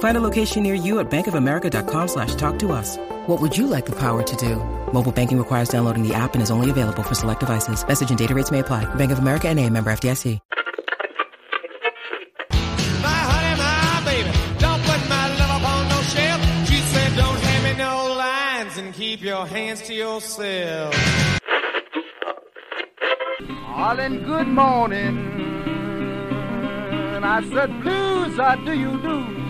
Find a location near you at bankofamerica.com slash talk to us. What would you like the power to do? Mobile banking requires downloading the app and is only available for select devices. Message and data rates may apply. Bank of America and a member FDIC. My honey, my baby, don't put my love up on no shelf. She said, don't hand me no lines and keep your hands to yourself. Darling, good morning. I said, blues, how do you do?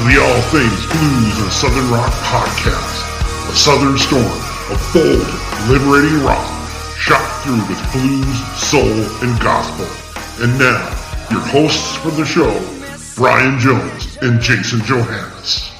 to the All Things Blues and Southern Rock podcast, a southern storm of bold, liberating rock, shot through with blues, soul, and gospel. And now, your hosts for the show, Brian Jones and Jason Johannes.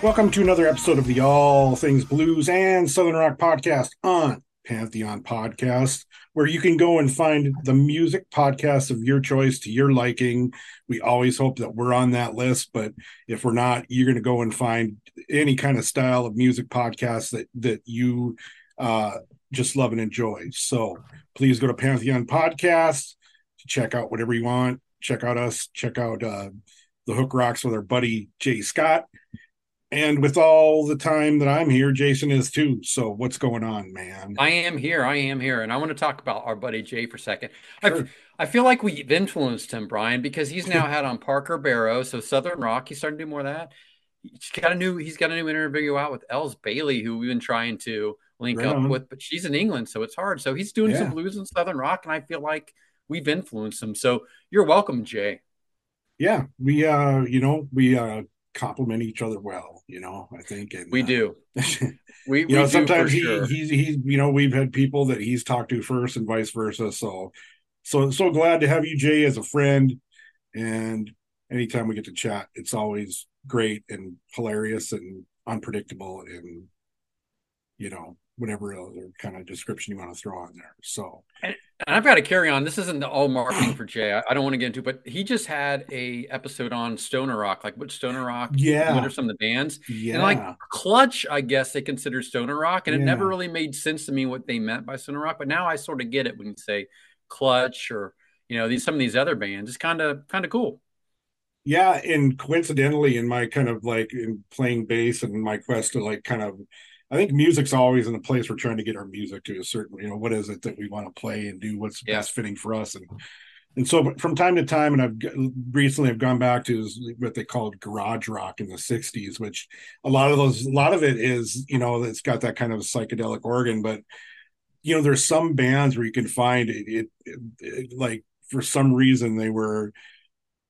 Welcome to another episode of the All Things Blues and Southern Rock podcast on Pantheon Podcast, where you can go and find the music podcasts of your choice to your liking. We always hope that we're on that list, but if we're not, you're going to go and find any kind of style of music podcast that that you uh, just love and enjoy. So please go to Pantheon Podcast to check out whatever you want. Check out us. Check out uh, the Hook Rocks with our buddy Jay Scott. And with all the time that I'm here, Jason is too. So what's going on, man? I am here. I am here. And I want to talk about our buddy Jay for a second. Sure. I, I feel like we've influenced him, Brian, because he's now had on Parker Barrow. So Southern Rock, he's starting to do more of that. He's got a new he's got a new interview out with Elles Bailey, who we've been trying to link Right up on. with, but she's in England, so it's hard. So he's doing Yeah. some blues and Southern Rock, and I feel like we've influenced him. So you're welcome, Jay. Yeah, we uh, you know, we uh compliment each other well, you know, I think. And We uh, do. We, you we know, sometimes he sure. he's he's you know, we've had people that he's talked to first and vice versa. So so so glad to have you, Jay, as a friend. And anytime we get to chat, it's always great and hilarious and unpredictable and you know, whatever other kind of description you want to throw on there. So And I've got to carry on. This isn't the all marketing for Jay. I, I don't want to get into, it, but he just had a episode on Stoner Rock, like what Stoner Rock. Yeah. What are some of the bands? yeah. And like Clutch, I guess they consider Stoner Rock, and it never really made sense to me what they meant by Stoner Rock. But now I sort of get it when you say Clutch or you know these some of these other bands. It's kind of kind of cool. Yeah, and coincidentally, in my kind of like in playing bass and my quest to like kind of, I think music's always in a place we're trying to get our music to a certain, you know, what is it that we want to play and do what's Yeah. best fitting for us, and and so from time to time, and I've recently I've gone back to what they called garage rock in the '60s, which a lot of those, a lot of it is, you know, it's got that kind of psychedelic organ, but you know, there's some bands where you can find it, it, it, it like for some reason they were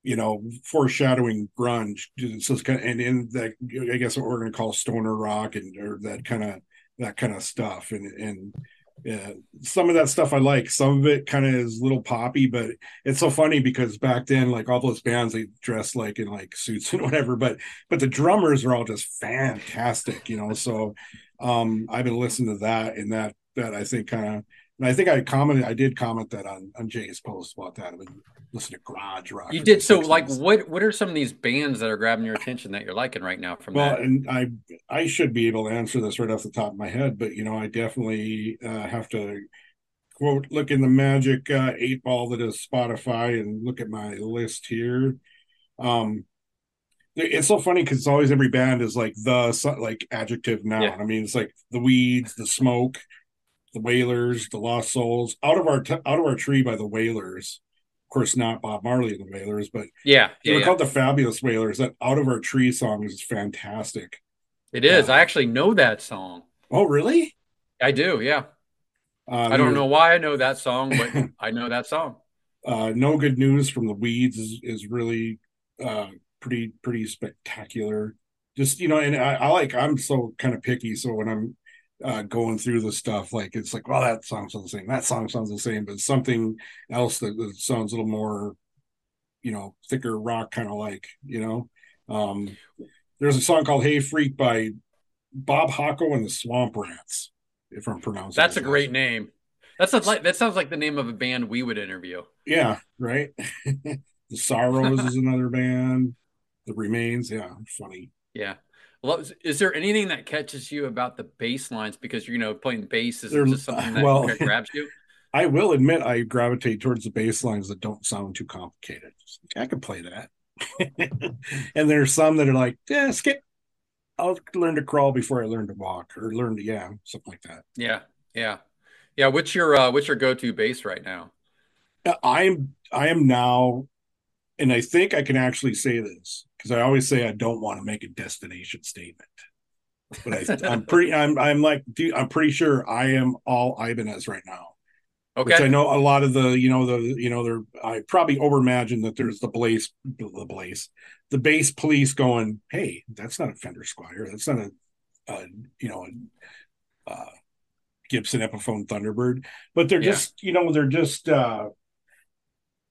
you know, foreshadowing grunge. So it's kind of, and in that, I guess what we're going to call stoner rock and or that kind of that kind of stuff. And and yeah, some of that stuff I like. Some of it kind of is little poppy, but it's so funny because back then, like all those bands, they dress like in like suits and whatever. But but the drummers are all just fantastic, you know. So um I've been listening to that, and that that I think kind of. And I think I commented, I did comment that on on Jay's post about that. I've listen to garage rock. You did so. Like, what what are some of these bands that are grabbing your attention that you're liking right now from Well, that? and I I should be able to answer this right off the top of my head, but you know, I definitely uh, have to quote look in the magic uh, eight ball that is Spotify and look at my list here. Um, it's so funny because it's always every band is like the like adjective noun. Yeah. I mean, it's like the weeds, the smoke, the Wailers, the Lost Souls, out of our t- out of our tree by the Wailers. Of course, not Bob Marley and the Wailers, but Yeah, they yeah, were yeah. called the Fabulous Wailers. That out of our tree song is fantastic. it is. uh, I actually know that song. Oh, really? I do. Yeah. Uh, I don't know why I know that song, but I know that song. uh, no good news from the weeds is, is really uh, pretty pretty spectacular just you know and I, I like i'm so kind of picky so when i'm uh, going through the stuff like it's like well that song sounds the same that song sounds the same but something else that, that sounds a little more you know thicker rock kind of like you know um there's a song called hey freak by bob hocko and the swamp rats if i'm pronouncing That's a it great name. That's a, like that sounds like the name of a band we would interview. Yeah, right. the Sorrows is another band. The Remains, yeah, funny. Yeah. Well, is- there anything that catches you about the bass lines because you know playing bass is They're- just something that well- grabs you? I will admit I gravitate towards the bass lines that don't sound too complicated. I can play that. and there's some that are like, yeah, skip. I'll learn to crawl before I learn to walk, or learn to yeah, something like that. Yeah, yeah, yeah. What's your uh, what's your go to bass right now? Uh, I'm I am now, and I think I can actually say this because I always say I don't want to make a destination statement, but I, I'm pretty I'm I'm like dude, I'm pretty sure I am all Ibanez right now. Which I know a lot of the, you know, the, you know, they're, I probably over overimagine that there's the Blaze, the Blaze, the base police going, hey, that's not a Fender Squier. That's not a, a you know, a, uh, Gibson Epiphone Thunderbird. But they're Yeah. just, you know, they're just, uh,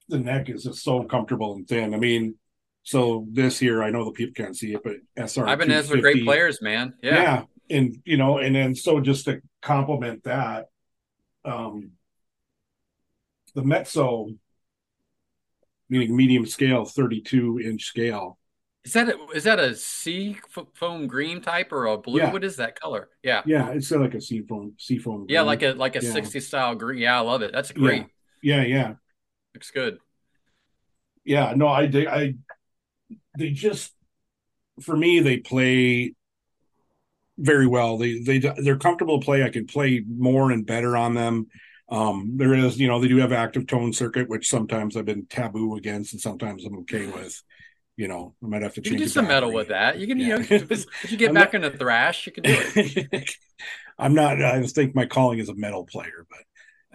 the neck is just so comfortable and thin. I mean, so this here, I know the people can't see it, but SR. Ibanez are great players, man. Yeah, Yeah. And you know, and then so just to complement that, um the Mezzo meaning medium scale, 32 inch scale. is that a, is that a sea foam green type or a blue? Yeah. What is that color? Yeah, Yeah, it's like a sea seafoam seafoam. yeah, green. like a like a Yeah. 60 style green. Yeah, I love it. That's great. yeah, yeah. Looks good. Yeah, no, I they I they just for me they play very well. They they they're comfortable to play. I can play more and better on them. Um, there is, you know, they do have active tone circuit, which sometimes I've been taboo against, and sometimes I'm okay with. You know, I might have to You change. some metal with that. You can, Yeah. you know, if you get I'm back not- into thrash, you can do it. I'm not. I think my calling is a metal player, but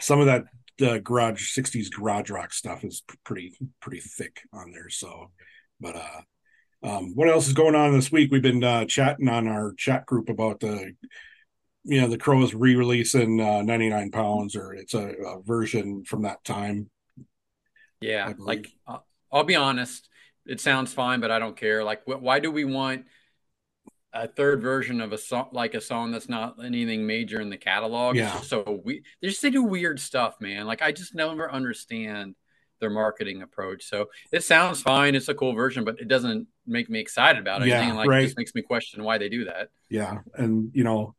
some of that uh, garage '60s garage rock stuff is pretty pretty thick on there. So, but uh, um, what else is going on this week? We've been uh, chatting on our chat group about the, you know, the Crowes re-releasing uh, 99 pounds, or it's a, a version from that time. Yeah, like uh, I'll be honest, it sounds fine, but I don't care. Like, wh- why do we want a third version of a song, like a song that's not anything major in the catalog? Yeah. so we they just they do weird stuff, man. Like, I just never understand their marketing approach. So it sounds fine, it's a cool version, but it doesn't make me excited about it. Yeah, Anything like right. it just makes me question why they do that. Yeah, and you know,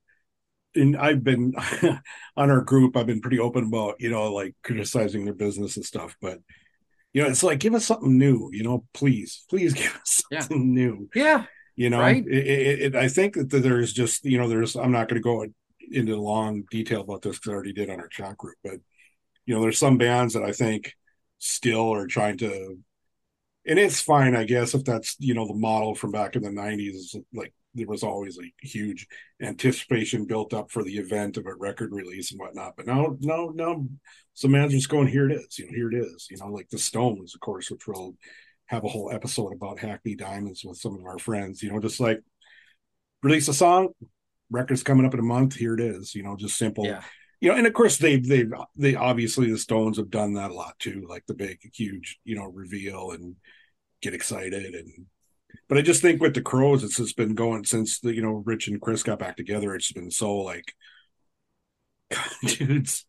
and I've been on our group. I've been pretty open about you know like criticizing their business and stuff, but you know, it's like give us something new. You know, please, please give us Yeah. something new. Yeah, You know, Right. it, it, it, I think that there's just you know there's I'm not going to go into long detail about this because I already did on our chat group, but you know, there's some bands that I think still are trying to and it's fine, I guess, if that's you know the model from back in the '90s. Like there was always a huge anticipation built up for the event of a record release and whatnot. But now, no, no, some man's just going, here it is. You know, here it is. You know, like the Stones, of course, which we'll have a whole episode about Hackney Diamonds with some of our friends. You know, just like release a song, record's coming up in a month. Here it is. You know, just simple yeah, you know, and of course they've they've they obviously the Stones have done that a lot too, like the big huge you know reveal and get excited and. But I just think with the Crowes, it's just been going since the you know Rich and Chris got back together. It's been so like, dudes,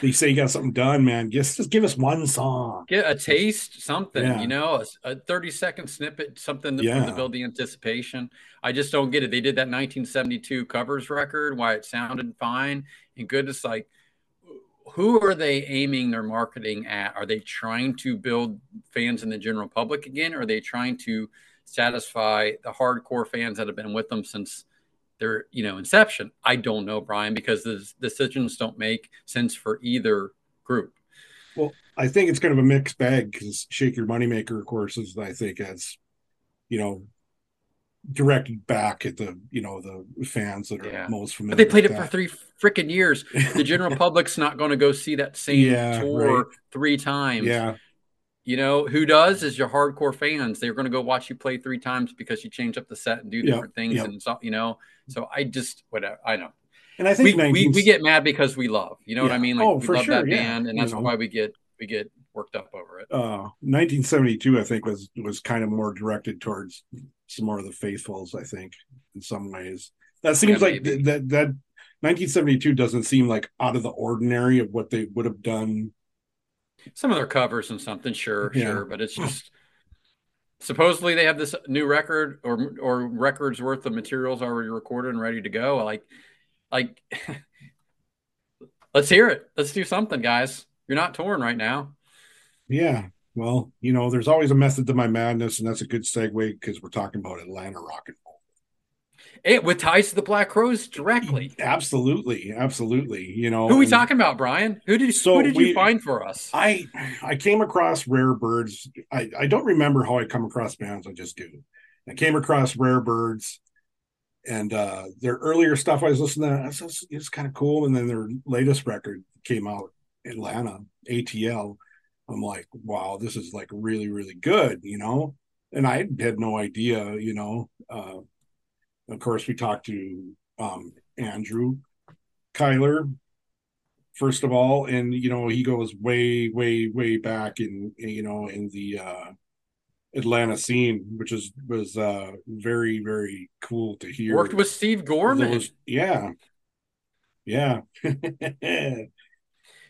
they say you got something done, man. Just just give us one song. get a taste, something, Yeah. you know, a, a 30 second snippet, something to, Yeah. to build the anticipation. I just don't get it. They did that 1972 covers record, why it sounded fine and good. It's like, who are they aiming their marketing at? Are they trying to build fans in the general public again? Or are they trying to satisfy the hardcore fans that have been with them since their you know inception? I don't know, Brian, because the decisions don't make sense for either group. Well, I think it's kind of a mixed bag because Shake Your Moneymaker, of course, is I think as you know directed back at the you know the fans that are yeah. most familiar. But they played it that. for three freaking years. The general public's not going to go see that same yeah, tour right. three times. Yeah. You know who does is your hardcore fans. They're going to go watch you play three times because you change up the set and do different things yep. and so you know. So I just whatever I know. And I think we, 19... we, we, get mad because we love. You know yeah. what I mean? Like oh, we for love sure, that band, and that's you know. why we get we get worked up over it. Uh, 1972, I think, was was kind of more directed towards some more of the faithfuls. I think in some ways that seems yeah, like th- that that 1972 doesn't seem like out of the ordinary of what they would have done. Some of their covers and something, sure, yeah. sure, but it's just supposedly they have this new record or or records worth of materials already recorded and ready to go. Like, like, let's hear it. Let's do something, guys. You're not torn right now. Yeah. Well, you know, there's always a method to my madness, and that's a good segue because we're talking about Atlanta rock and. It with ties to the Black Crowes directly. Absolutely, absolutely. You know, who are we talking about, Brian? Who did so who did we, you find for us? I I came across Rare Birds. I I don't remember how I come across bands. I just do. I came across Rare Birds, and uh their earlier stuff I was listening to. It's, it's kind of cool, and then their latest record came out, Atlanta ATL I'm like, wow, this is like really, really good, you know? And I had no idea, you know. Uh, of course, we talked to um, Andrew Cylar, first of all, and, you know, he goes way, way, way back in, you know, in the uh, Atlanta scene, which is was uh, very, very cool to hear. Worked with Steve Gorman. Those, yeah. Yeah.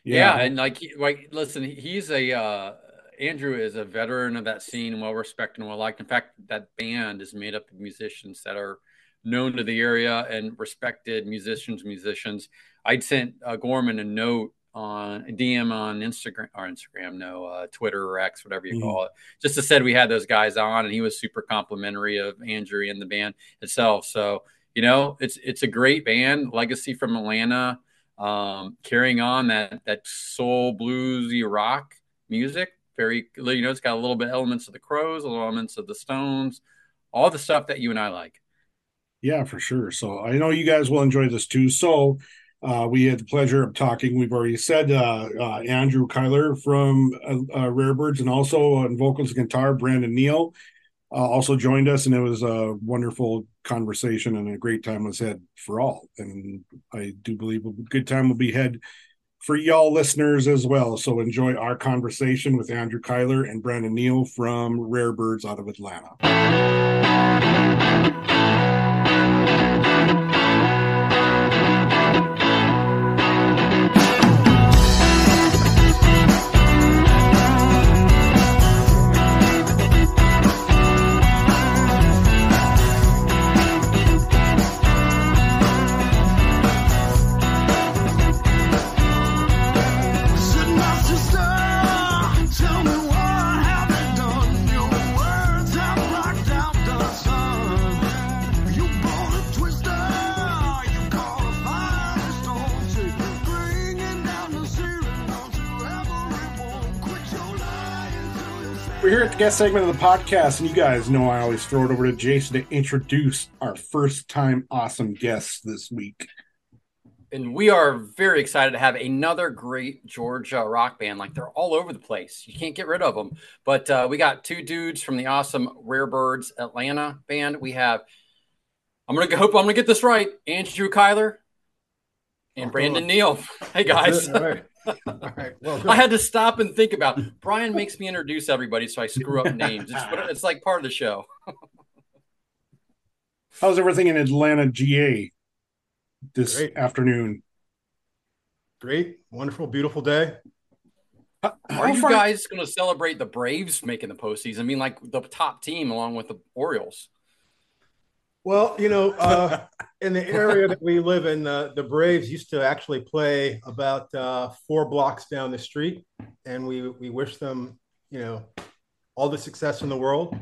Yeah. yeah, and like like listen, he's a uh, Andrew is a veteran of that scene, well respected and well liked. In fact, that band is made up of musicians that are known to the area and respected musicians. Musicians. I'd sent uh, Gorman a note on a DM on Instagram or Instagram, no, uh, Twitter or X, whatever you mm-hmm. call it, just to said we had those guys on, and he was super complimentary of Andrew and the band itself. So you know, it's it's a great band, legacy from Atlanta um, carrying on that that soul bluesy rock music. Very, you know, it's got a little bit elements of the Crowes, a little elements of the Stones, all the stuff that you and I like. Yeah, for sure. So I know you guys will enjoy this too. So uh, we had the pleasure of talking. We've already said uh, uh, Andrew Cylar from uh, uh, Rare Birds, and also on vocals and guitar, Brandon Neal uh, also joined us, and it was a wonderful conversation and a great time was had for all. And I do believe a good time will be had for y'all listeners as well. So enjoy our conversation with Andrew Cylar and Brandon Neal from Rare Birds out of Atlanta. We're here at the guest segment of the podcast, and you guys know I always throw it over to Jason to introduce our first time awesome guests this week. And we are very excited to have another great Georgia rock band. Like they're all over the place. You can't get rid of them. But uh, we got two dudes from the awesome Rare Birds Atlanta band. We have, I'm going to hope I'm going to get this right, Andrew Cylar and oh, Brandon Neal. Hey, guys. All right. Well, I had to stop and think about. Brian makes me introduce everybody, so I screw up names. It's, it's like part of the show. How's everything in Atlanta, GA, this Great. afternoon? Great, wonderful, beautiful day. How, Are you guys going to celebrate the Braves making the postseason? I mean, like the top team along with the Orioles. Well, you know, uh, in the area that we live in, uh, the Braves used to actually play about uh, four blocks down the street, and we we wish them, you know, all the success in the world.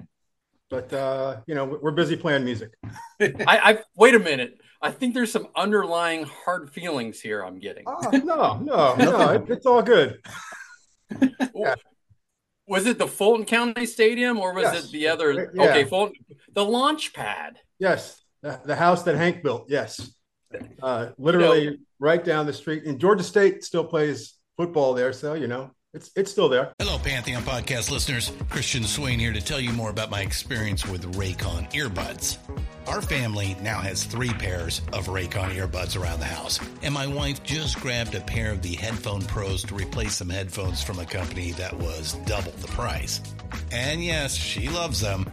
But uh, you know, we're busy playing music. I, I wait a minute. I think there's some underlying hard feelings here. I'm getting. Oh, no, no, no, it, it's all good. Yeah. Was it the Fulton County Stadium or was Yes. it the other? Yeah. Okay, Fulton, the launch pad. Yes, the, the house that Hank built. Yes, uh, literally right down the street. And Georgia State still plays football there, so you know it's it's still there. Hello, Pantheon podcast listeners. Christian Swain here to tell you more about my experience with Raycon earbuds. Our family now has three pairs of Raycon earbuds around the house, and my wife just grabbed a pair of the Headphone Pros to replace some headphones from a company that was double the price. And yes, she loves them.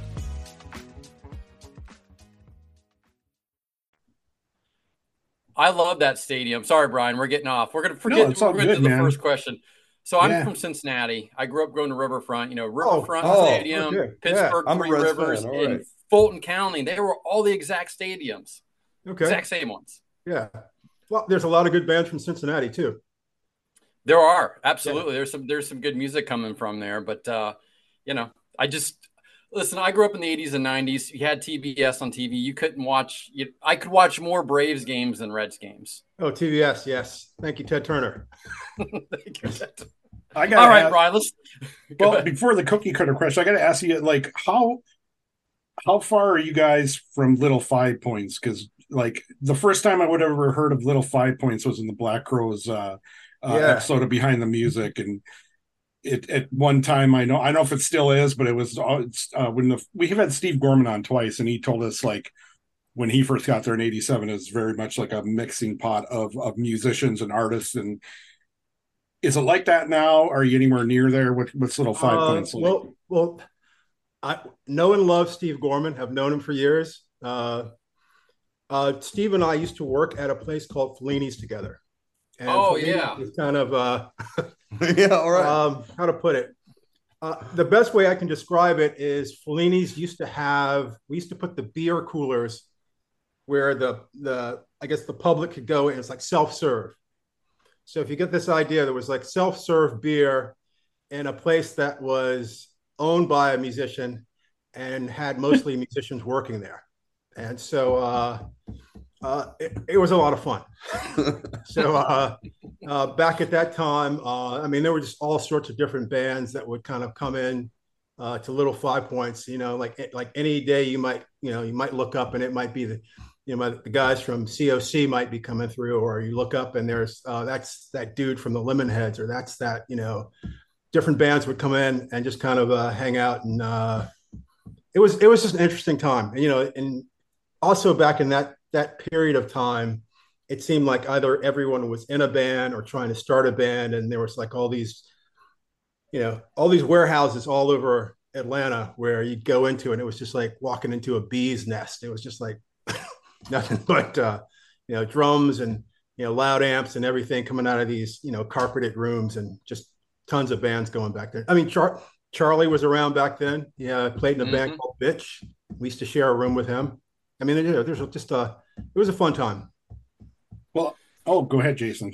I love that stadium. Sorry, Brian, we're getting off. We're gonna forget. all we're gonna good, do the man. first question. So I'm Yeah. from Cincinnati. I grew up going to Riverfront. You know, Oh, Riverfront oh, Stadium. Yeah, Pittsburgh I'm Three Rivers, all and. Fulton County. They were all the exact stadiums, Okay, exact same ones. yeah. Well, there's a lot of good bands from Cincinnati too. There are absolutely. There's some there's some good music coming from there, but uh, you know, I just listen. I grew up in the 80s and 90s. You had TBS on TV. You couldn't watch. You, I could watch more Braves games than Reds games. Oh, TBS, yes. Thank you, Ted Turner. Thank you, Ted. I got All right, Brian. Let's. Well, ahead. before the cookie cutter question, I got to ask you, like, how how far are you guys from Little Five Points? Because like the first time I would ever heard of Little Five Points was in the Black Crowes uh, uh, Yeah. episode of Behind the Music, and it at one time I know I don't know if it still is, but it was uh, it's, uh, when the we have had Steve Gorman on twice, and he told us like when he first got there in '87 is very much like a mixing pot of of musicians and artists and. Is it like that now? Are you anywhere near there? What, what's little five Uh, points like? Well, well, I know and love Steve Gorman. Have known him for years. Uh, uh, Steve and I used to work at a place called Fellini's together. And Oh, Fellini's yeah. is kind of uh, yeah, all right. um, how to put it. Uh, the best way I can describe it is Fellini's used to have. We used to put the beer coolers where the the I guess the public could go and it's like self serve. So if you get this idea, there was like self serve beer in a place that was owned by a musician and had mostly musicians working there, and so uh, uh, it, it was a lot of fun. so uh, uh, back at that time, uh, I mean, there were just all sorts of different bands that would kind of come in uh, to Little Five Points. You know, like like any day you might you know you might look up and it might be the you know the guys from COC might be coming through, or you look up and there's uh, that's that dude from the Lemonheads, or that's that you know different bands would come in and just kind of uh, hang out and uh, it was it was just an interesting time you know and also back in that that period of time it seemed like either everyone was in a band or trying to start a band and there was like all these you know all these warehouses all over atlanta where you'd go into and it was just like walking into a bee's nest it was just like nothing but uh, you know drums and you know loud amps and everything coming out of these you know carpeted rooms and just tons of bands going back there i mean Char- charlie was around back then yeah played in a band Mhm. called bitch we used to share a room with him. I mean, you know, there's just a it was a fun time. Well, oh, go ahead, Jason.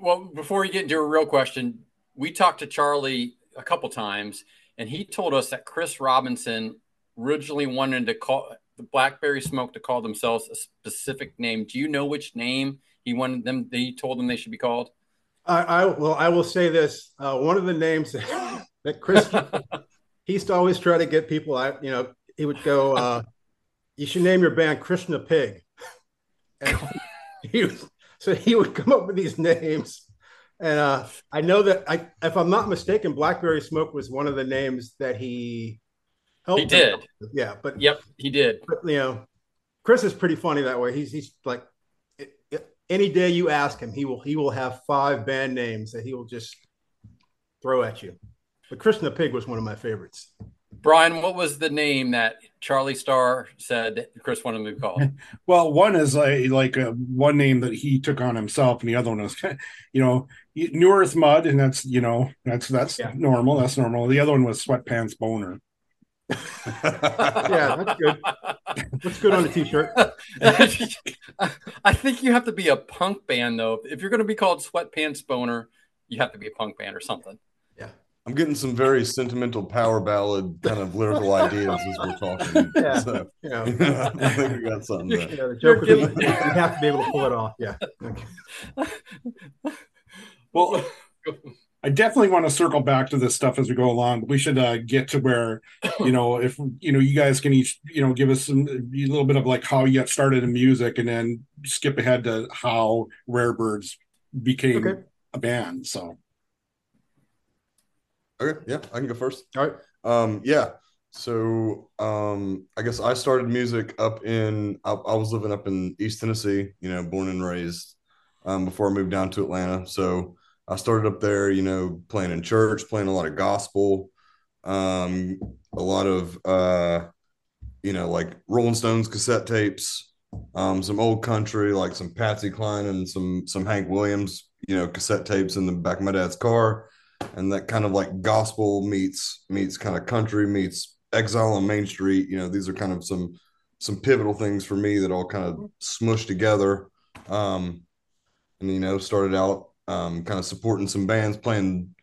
Well, before we get into a real question, we talked to Charlie a couple times, and he told us that Chris Robinson originally wanted to call the Blackberry Smoke to call themselves a specific name. Do you know which name he wanted them? He told them they should be called. I, I well, I will say this. Uh, one of the names that, that Chris he used to always try to get people. I, you know, he would go, uh, "You should name your band Krishna Pig." And he was, so he would come up with these names, and uh, I know that I, if I'm not mistaken, Blackberry Smoke was one of the names that he helped. He did, with. yeah. But yep, he did. But you know, Chris is pretty funny that way. He's he's like any day you ask him, he will he will have five band names that he will just throw at you. But Krishna Pig was one of my favorites. Brian, what was the name that Charlie Starr said Chris wanted to be called? well, one is like like a, one name that he took on himself, and the other one is, you know, New Earth Mud, and that's you know that's that's yeah. normal. That's normal. The other one was Sweatpants Boner. yeah, that's good. That's good on a t-shirt. I think you have to be a punk band though. If you're going to be called Sweatpants Boner, you have to be a punk band or something. Yeah. I'm getting some very sentimental power ballad kind of lyrical ideas as we're talking. Yeah. So, yeah. I think we got something there. Yeah, the joke is you have to be able to pull it off. Yeah. Okay. Well, I definitely want to circle back to this stuff as we go along. We should uh, get to where, you know, if you know, you guys can each, you know, give us some a little bit of like how you got started in music, and then skip ahead to how Rare Birds became okay. a band. So, okay, yeah, I can go first. All right. Um, yeah. So, um, I guess I started music up in. I, I was living up in East Tennessee. You know, born and raised. Um, before I moved down to Atlanta, so I started up there, you know, playing in church, playing a lot of gospel, um, a lot of, uh, you know, like Rolling Stones cassette tapes, um, some old country, like some Patsy Cline and some some Hank Williams, you know, cassette tapes in the back of my dad's car, and that kind of like gospel meets meets kind of country meets Exile on Main Street. You know, these are kind of some some pivotal things for me that all kind of smushed together. Um, and you know, started out um, kind of supporting some bands playing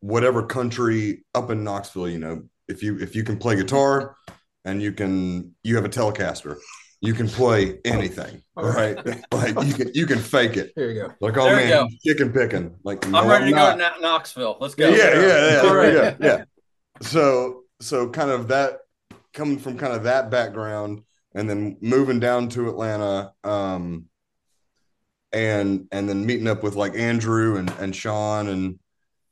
whatever country up in Knoxville. You know, if you if you can play guitar and you can you have a Telecaster, you can play anything, right? like you can you can fake it. There you go. Like oh there man, chicken picking. Like I'm no, ready to go to Knoxville. Let's go. Yeah, yeah, yeah, yeah, yeah, yeah. So so kind of that coming from kind of that background and then moving down to Atlanta. Um, and and then meeting up with like Andrew and and Sean and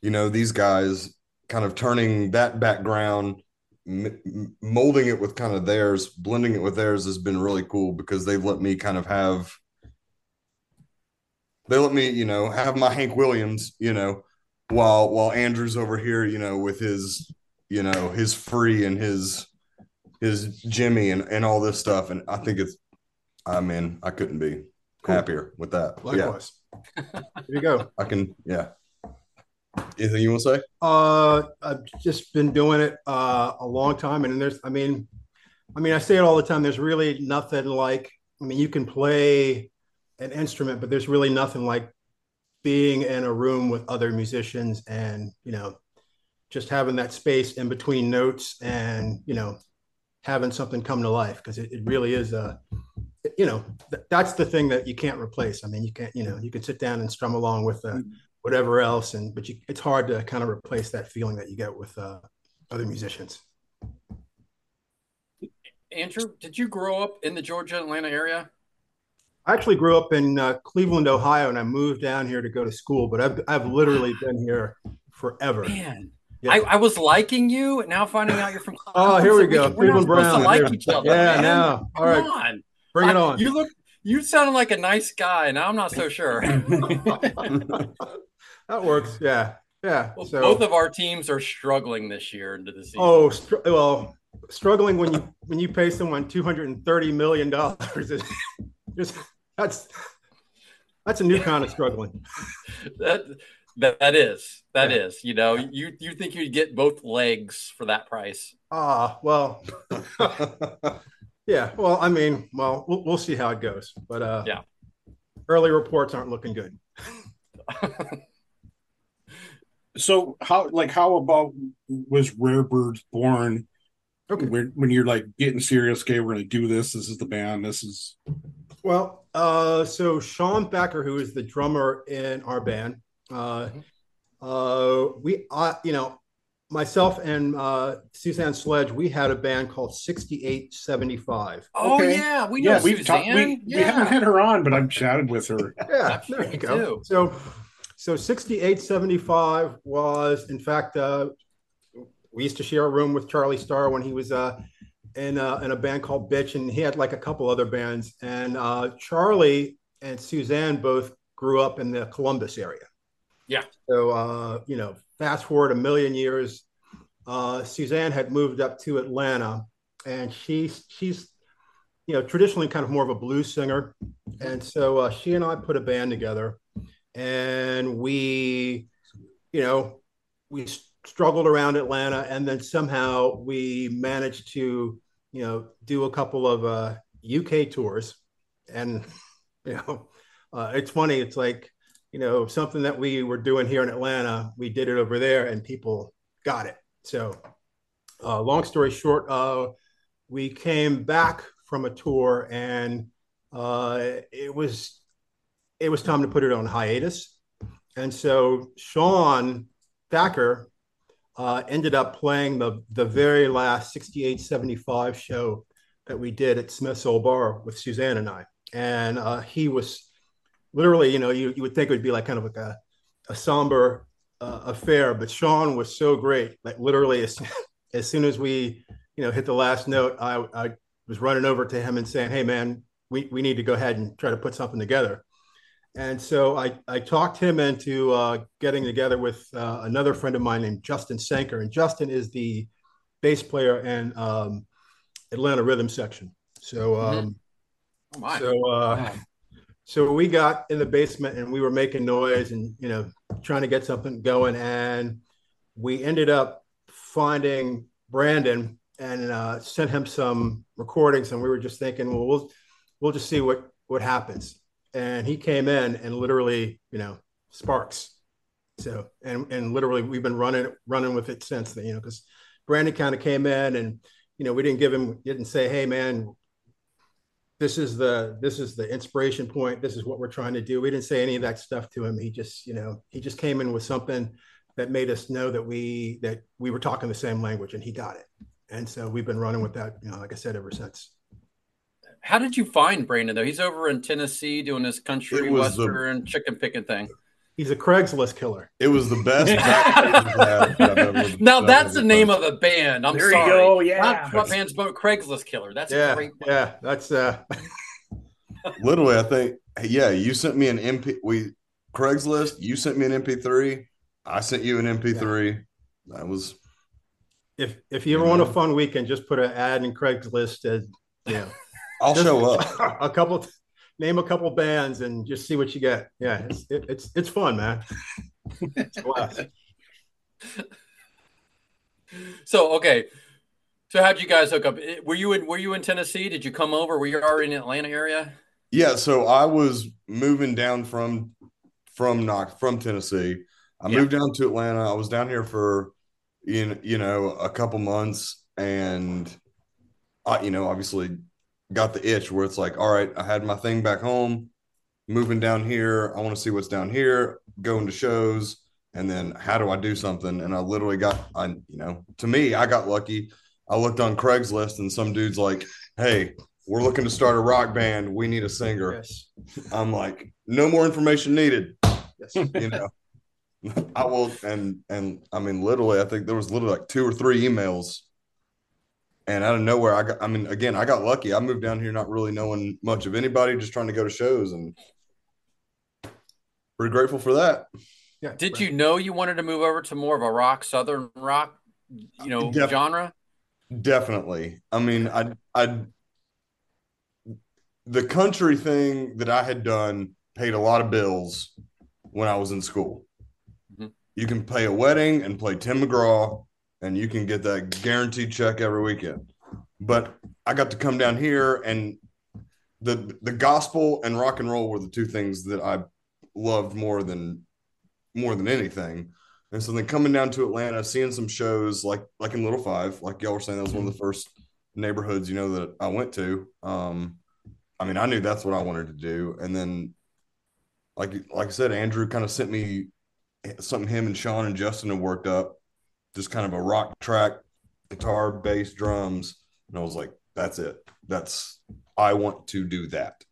you know these guys kind of turning that background m- molding it with kind of theirs blending it with theirs has been really cool because they've let me kind of have they let me you know have my Hank Williams you know while while Andrew's over here you know with his you know his free and his his Jimmy and and all this stuff and I think it's I mean I couldn't be cool. happier with that. Likewise. Yeah. there you go. I can, yeah. Anything you want to say? Uh, I've just been doing it uh, a long time, and there's, I mean, I mean, I say it all the time. There's really nothing like. I mean, you can play an instrument, but there's really nothing like being in a room with other musicians and you know just having that space in between notes and you know having something come to life because it, it really is a you know, th- that's the thing that you can't replace. I mean, you can't, you know, you can sit down and strum along with uh, whatever else, and but you, it's hard to kind of replace that feeling that you get with uh, other musicians. Andrew, did you grow up in the Georgia Atlanta area? I actually grew up in uh, Cleveland, Ohio, and I moved down here to go to school. But I've I've literally been here forever. Man, yeah. I, I, was liking you. Now finding out you're from. Cleveland, oh, here we go. Cleveland Brown. like each other. Yeah, man. now all right. On. Bring it on. you look. You sounded like a nice guy. Now I'm not so sure. that works. Yeah. Yeah. Well, so, both of our teams are struggling this year into the season. Oh, str- well, struggling when you when you pay someone two hundred and thirty million dollars is just that's that's a new kind of struggling. that That, that is that yeah. is. You know, you you think you'd get both legs for that price? Ah, well, yeah. Well, I mean, well, well, we'll see how it goes. But uh, yeah, early reports aren't looking good. so how like how about was Rare Birds born? Okay, when, when you're like getting serious, okay, we're gonna do this. This is the band. This is well. Uh, so Sean becker who is the drummer in our band, uh, mm-hmm. uh, we, uh, you know, myself and uh, Suzanne Sledge, we had a band called 6875. Oh, okay. yeah. We know yeah, we've talked, we, yeah. we haven't had her on, but I've chatted with her. yeah, there you go. Too. So, so 6875 was, in fact, uh, we used to share a room with Charlie Starr when he was uh, in, uh, in a band called Bitch, and he had like a couple other bands. And uh, Charlie and Suzanne both grew up in the Columbus area. Yeah. So, uh, you know, fast forward a million years, uh, Suzanne had moved up to Atlanta, and she's she's you know traditionally kind of more of a blues singer, and so uh, she and I put a band together, and we, you know, we struggled around Atlanta, and then somehow we managed to you know do a couple of uh, UK tours, and you know, uh, it's funny. It's like you know, something that we were doing here in Atlanta, we did it over there and people got it. So, uh, long story short, uh, we came back from a tour and uh, it was it was time to put it on hiatus. And so Sean Thacker uh, ended up playing the the very last 68 75 show that we did at Smith's Old Bar with Suzanne and I. And uh, he was literally, you know, you, you would think it would be like kind of like a, a somber uh, affair, but Sean was so great. Like literally, as, as soon as we, you know, hit the last note, I, I was running over to him and saying, "Hey, man, we, we need to go ahead and try to put something together." And so I, I talked him into uh, getting together with uh, another friend of mine named Justin Senker. And Justin is the bass player in um, Atlanta Rhythm Section. So, mm-hmm. um, oh so uh, so we got in the basement and we were making noise and you know trying to get something going and we ended up finding brandon and uh, sent him some recordings and we were just thinking well we'll we'll just see what what happens and he came in and literally you know sparks. So and and literally we've been running running with it since then you know because brandon kind of came in and you know we didn't give him didn't say hey man this is the this is the inspiration point. This is what we're trying to do. We didn't say any of that stuff to him. He just you know he just came in with something that made us know that we that we were talking the same language and he got it. And so we've been running with that you know like i said ever since how did you find brandon though he's over in tennessee doing his country western the, chicken picking thing He's a Craigslist killer. It was the best. now that's the name of a band. I'm there sorry. you go. Yeah. Not what band's but Craigslist killer. That's yeah, great. Yeah, that's uh literally I think yeah, you sent me an MP we Craigslist, you sent me an MP3, I sent you an MP3. Yeah. That was if if you ever want a fun weekend, just put an ad in Craigslist as you know. I'll show up. A couple name a couple bands and just see what you get. Yeah, it's it, it's it's fun, man. so okay, so how'd you guys hook up? Were you in Were you in Tennessee? Did you come over? Were you already in the Atlanta area? Yeah, so I was moving down from from knock from Tennessee. I yeah. moved down to Atlanta. I was down here for you you know a couple months, and I you know obviously got the itch where it's like, all right, I had my thing back home, moving down here. I want to see what's down here, going to shows, and then how do I do something? And I literally got, I you know, to me, I got lucky. I looked on Craigslist, and some dude's like, "Hey, we're looking to start a rock band. We need a singer." Yes. I'm like, no more information needed. Yes. You know. I will, and and I mean, literally, I think there was literally like two or three emails and out of nowhere, I got, I mean, again, I got lucky. I moved down here not really knowing much of anybody, just trying to go to shows and pretty grateful for that. Yeah. Did right. you know you wanted to move over to more of a rock, Southern rock, you know, Def- genre? Definitely. I mean, I, I, the country thing that I had done paid a lot of bills when I was in school. Mm-hmm. you can pay a wedding and play Tim McGraw, and you can get that guaranteed check every weekend. But I got to come down here, and the the gospel and rock and roll were the two things that I loved more than more than anything. And so then coming down to Atlanta, seeing some shows like like in Little Five, like y'all were saying, that was one of the first neighborhoods you know that I went to. Um, I mean, I knew that's what I wanted to do, and then like like I said, Andrew kind of sent me something him and Sean and Justin had worked up, just kind of a rock track, guitar, bass, drums, and I was like, that's it. That's I want to do that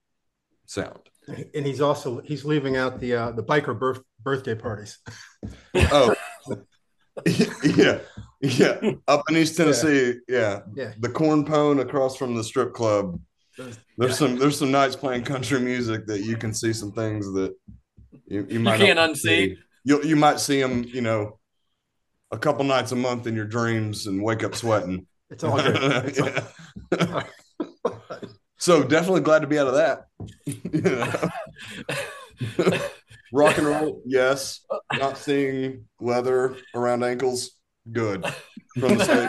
sound. And he's also he's leaving out the uh, the biker birth, birthday parties. oh, yeah, yeah. Up in East Tennessee, yeah. yeah. yeah. The corn pone across from the strip club. There's yeah. some there's some nights playing country music that you can see some things that you, you might you can't unsee. See. You you might see them, you know, a couple nights a month in your dreams and wake up sweating. It's all good. It's all... So definitely glad to be out of that. Rock and roll, yes. Not seeing leather around ankles, good. From the stage.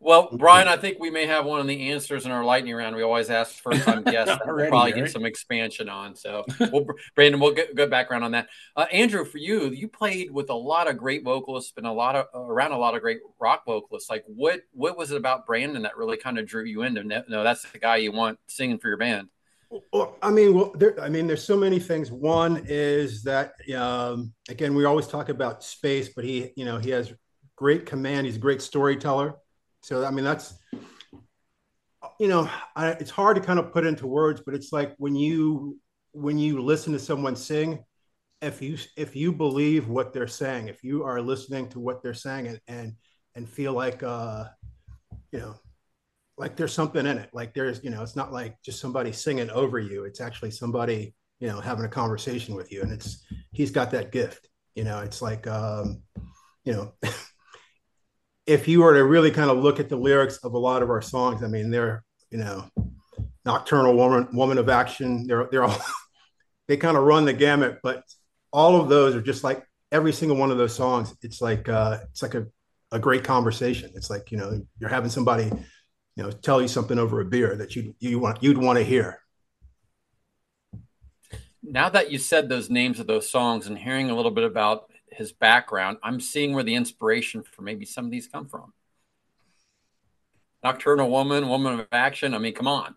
Well, Brian, I think we may have one of the answers in our lightning round. We always ask first time guests. we'll probably get some expansion on. So, we'll, Brandon, we'll get good background on that. Uh, Andrew, for you, you played with a lot of great vocalists, been a lot of around a lot of great rock vocalists. Like, what what was it about Brandon that really kind of drew you into? No, that's the guy you want singing for your band. Well, I mean, well, there, I mean, there's so many things. One is that, um, again, we always talk about space, but he, you know, he has great command. He's a great storyteller. So I mean, that's you know, I, it's hard to kind of put into words, but it's like when you when you listen to someone sing, if you if you believe what they're saying, if you are listening to what they're saying and and and feel like uh, you know, like there's something in it, like there's you know, it's not like just somebody singing over you. It's actually somebody you know having a conversation with you, and it's he's got that gift. You know, it's like um, you know. if you were to really kind of look at the lyrics of a lot of our songs, I mean, they're you know, nocturnal woman, woman of action. They're they're all they kind of run the gamut, but all of those are just like every single one of those songs. It's like uh, it's like a, a great conversation. It's like you know you're having somebody you know tell you something over a beer that you you want you'd want to hear. Now that you said those names of those songs and hearing a little bit about his background, I'm seeing where the inspiration for maybe some of these come from. Nocturnal Woman, Woman of Action. I mean, come on.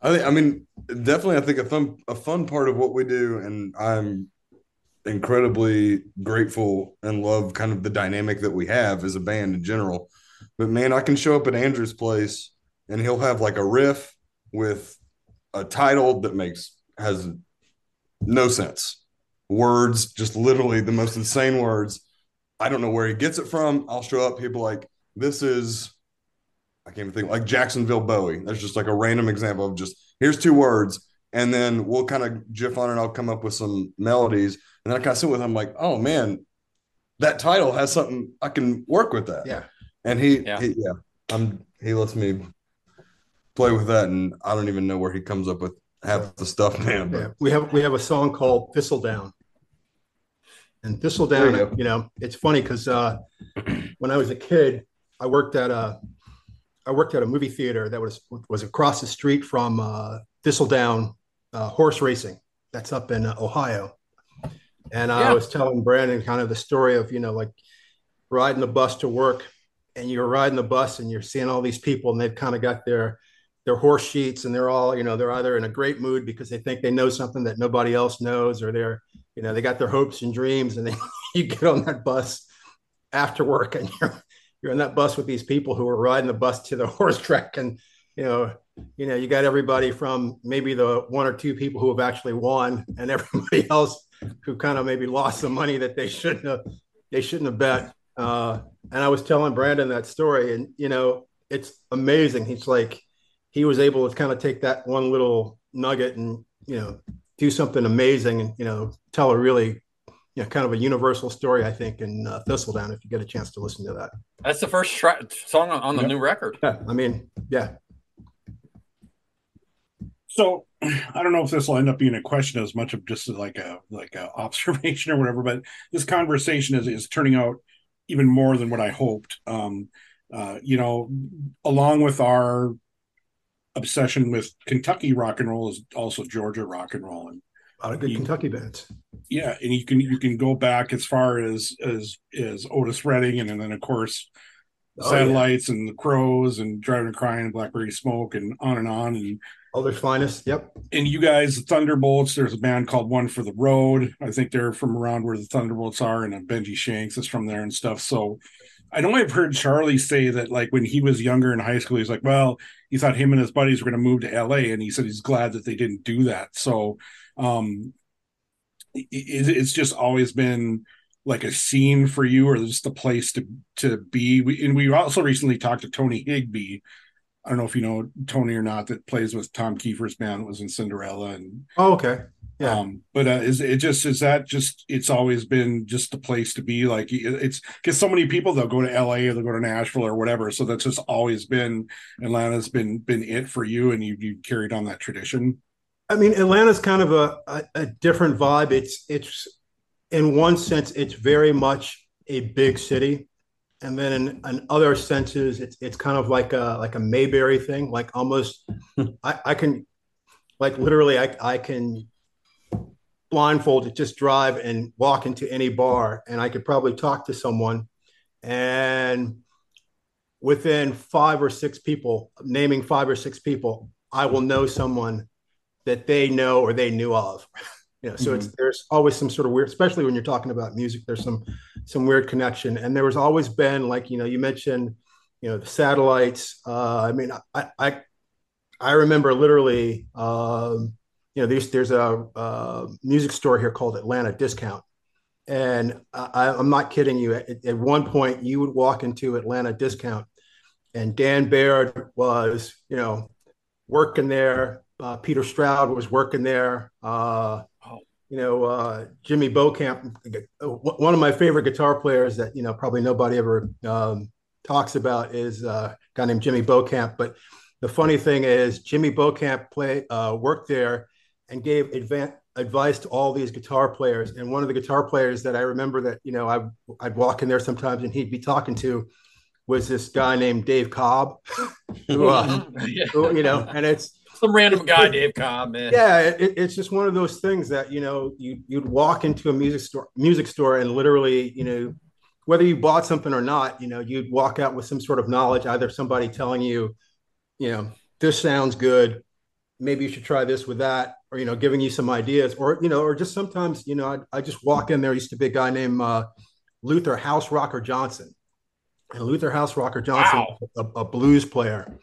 I think, I mean, definitely. I think a fun a fun part of what we do, and I'm incredibly grateful and love kind of the dynamic that we have as a band in general. But man, I can show up at Andrew's place and he'll have like a riff with a title that makes has no sense words, just literally the most insane words. I don't know where he gets it from. I'll show up, people like, this is, I can't even think, like Jacksonville Bowie. That's just like a random example of just, here's two words. And then we'll kind of jiff on it. I'll come up with some melodies. And then I kind of sit with him like, oh man, that title has something I can work with that. Yeah. And he, yeah, he, yeah I'm, he lets me play with that. And I don't even know where he comes up with half the stuff, man. But. Yeah. We have, we have a song called Thistledown and Thistledown, you, you, know, it's funny because uh, when I was a kid, I worked at a I worked at a movie theater that was was across the street from uh, Thistledown uh, horse racing. That's up in uh, Ohio. And yeah. I was telling Brandon kind of the story of you know like riding the bus to work, and you're riding the bus and you're seeing all these people, and they've kind of got their their horse sheets, and they're all you know they're either in a great mood because they think they know something that nobody else knows, or they're you know they got their hopes and dreams and then you get on that bus after work and you're you're on that bus with these people who are riding the bus to the horse track and you know you know you got everybody from maybe the one or two people who have actually won and everybody else who kind of maybe lost some money that they shouldn't have they shouldn't have bet. Uh, and i was telling brandon that story and you know it's amazing. He's like he was able to kind of take that one little nugget and you know do something amazing and you know tell a really you know, kind of a universal story, I think, in uh, Thistledown. If you get a chance to listen to that, that's the first tra- song on, on the new record. Yeah, I mean, yeah. So, I don't know if this will end up being a question as much of just like a like a observation or whatever, but this conversation is is turning out even more than what I hoped. Um, uh, you know, along with our obsession with Kentucky rock and roll is also Georgia rock and roll, and a lot of good you- Kentucky bands. yeah, and you can you can go back as far as as as Otis Redding, and, and then of course Oh, satellites and the crowes and driving and crying and blackberry smoke and on and on and oh, Mother's finest. Yep. and you guys the thunderbolts there's a band called one for the road i think they're from around where the thunderbolts are and benji shanks is from there and stuff so i know i've heard charlie say that like when he was younger in high school he's like well he thought him and his buddies were going to move to la and he said he's glad that they didn't do that. So um it, it- it's just always been like a scene for you or just a place to to be. We, and we also recently talked to tony higbee i don't know if you know tony or not that plays with tom keifer's band that was in cinderella and Oh, okay. Yeah. um but uh, is it just is that just it's always been just a place to be like it's because so many people they'll go to la or they'll go to nashville or whatever so that's just always been atlanta's been been it for you and you you carried on that tradition I mean, Atlanta's kind of a, a, a different vibe. It's it's in one sense, it's very much a big city, and then in, in other senses, it's it's kind of like a like a Mayberry thing. Like almost, I, I can, like literally, I I can blindfolded just drive and walk into any bar, and I could probably talk to someone, and within five or six people, naming five or six people, I will know someone that they know or they knew of. You know, so it's there's always some sort of weird, especially when you're talking about music. There's some some weird connection, and there was always been like you know you mentioned, you know the satellites. Uh, I mean, I I I remember literally, um, you know, there's there's a, uh music store here called Atlanta Discount, and I, I'm not kidding you. At, at one point, you would walk into Atlanta Discount, and Dan Baird was, you know, working there. Uh, Peter Stroud was working there. Uh, you know, uh, Jimmy Beaucamp, uh, one of my favorite guitar players that you know probably nobody ever um, talks about is uh, a guy named Jimmy Beaucamp. But the funny thing is, Jimmy Beaucamp play uh, worked there and gave advan- advice to all these guitar players. And one of the guitar players that I remember that you know I I'd walk in there sometimes and he'd be talking to was this guy named Dave Cobb, who, uh, who, you know, and it's some random guy, Dave Cobb, man. yeah, it, it's just one of those things that you know you you'd walk into a music store, music store, and literally, you know, whether you bought something or not, you know, you'd walk out with some sort of knowledge, either somebody telling you, you know, this sounds good, maybe you should try this with that, or you know, giving you some ideas, or you know, or just sometimes, you know, I, I just walk in there. Used to be a guy named uh, Luther House Rocker Johnson, and Luther House Rocker Johnson, Wow. a, a blues player,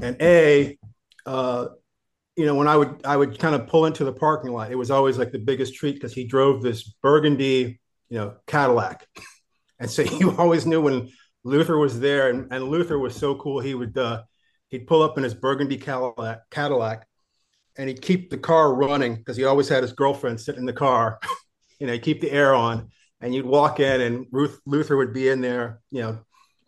and a uh, you know, when I would I would kind of pull into the parking lot, it was always like the biggest treat because he drove this burgundy, you know, Cadillac, and so you always knew when Luther was there, and, and Luther was so cool. He would uh, he'd pull up in his burgundy Cadillac, Cadillac, and he'd keep the car running because he always had his girlfriend sitting in the car. you know, he'd keep the air on, and you'd walk in, and Ruth Luther would be in there, you know,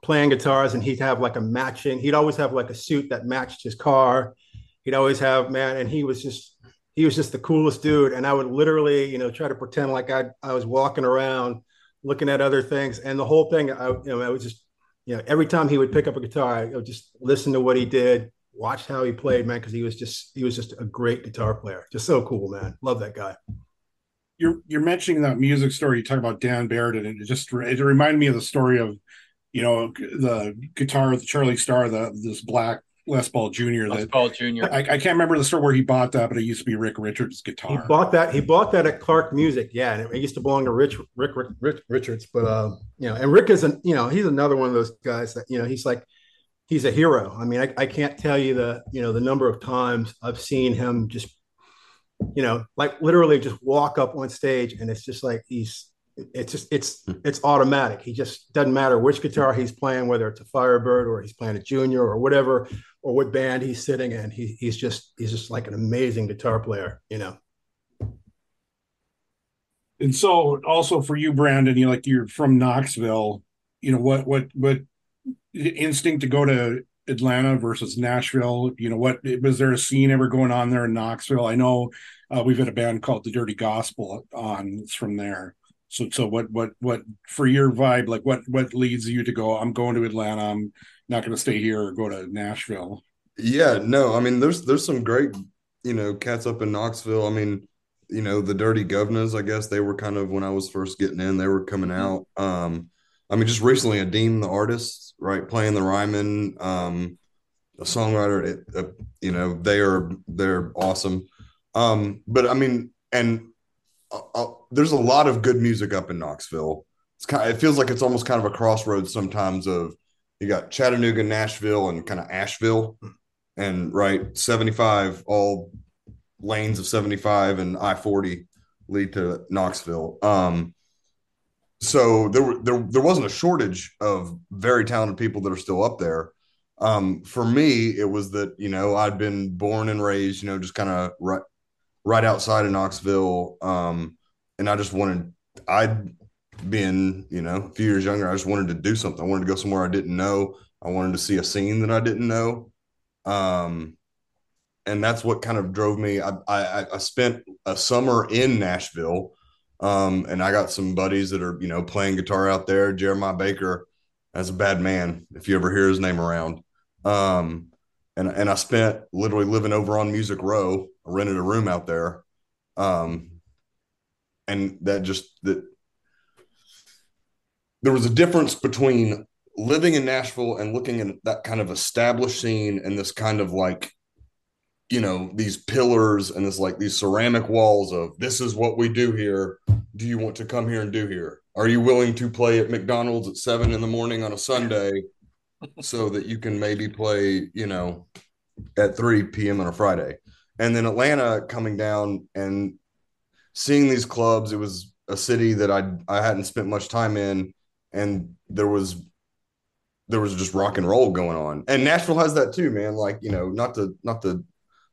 playing guitars, and he'd have like a matching. He'd always have like a suit that matched his car he'd always have man and he was just he was just the coolest dude and i would literally you know try to pretend like i i was walking around looking at other things and the whole thing i you know i was just you know every time he would pick up a guitar i would just listen to what he did watch how he played man because he was just he was just a great guitar player just so cool man love that guy you're you're mentioning that music story you talk about dan baird and it just it reminded me of the story of you know the guitar the charlie starr the this black les paul jr Les that Paul Jr. I, I can't remember the store where he bought that but it used to be rick richards guitar. he bought that he bought that at clark music yeah and it used to belong to rich rick, rick, rick richards but uh you know and rick isn't you know he's another one of those guys that you know he's like he's a hero. I mean I, I can't tell you the you know the number of times i've seen him just you know like literally just walk up on stage and it's just like he's it's just it's it's automatic. He just doesn't matter which guitar he's playing whether it's a firebird or he's playing a junior or whatever or what band he's sitting in he, he's just he's just like an amazing guitar player you know? And so also for you brandon you like you're from knoxville you know what what what instinct to go to Atlanta versus Nashville? You know, what was there a scene ever going on there in Knoxville? I know uh, we've had a band called the Dirty Gospel on. It's from there. So, so what, what, what for your vibe? Like, what, what leads you to go? I'm going to Atlanta. I'm not going to stay here or go to Nashville. Yeah, no, I mean, there's there's some great, you know, cats up in Knoxville. I mean, you know, the Dirty Guv'nahs. I guess they were kind of when I was first getting in, they were coming out. Um, I mean, just recently, Adeem the artist, right, playing the Ryman, um, a songwriter. It, uh, you know, they are they're awesome. Um, but I mean, and uh, uh, there's a lot of good music up in Knoxville. It's kind of, it feels like it's almost kind of a crossroads sometimes of you got Chattanooga, Nashville, and kind of Asheville, and right 75 all lanes of 75 and I-40 lead to Knoxville. Um, so there, there there wasn't a shortage of very talented people that are still up there. Um, for me, it was that you know I'd been born and raised, you know, just kind of right right outside of Knoxville, um, and I just wanted I'd been you know a few years younger. I just wanted to do something. I wanted to go somewhere I didn't know. I wanted to see a scene that I didn't know. Um, and that's what kind of drove me. I, I, I spent a summer in Nashville, um, and I got some buddies that are you know playing guitar out there. Jeremiah Baker, as a bad man, if you ever hear his name around. Um, and and I spent literally living over on Music Row. I rented a room out there, um, and that just that there was a difference between living in Nashville and looking at that kind of established scene and this kind of like you know these pillars and this like these ceramic walls of this is what we do here. Do you want to come here and do here? Are you willing to play at mcdonald's at seven in the morning on a sunday so that you can maybe play you know at 3 p.m on a friday? And then atlanta coming down and seeing these clubs it was a city that i i hadn't spent much time in and there was there was just rock and roll going on. And nashville has that too man. Like you know not to not to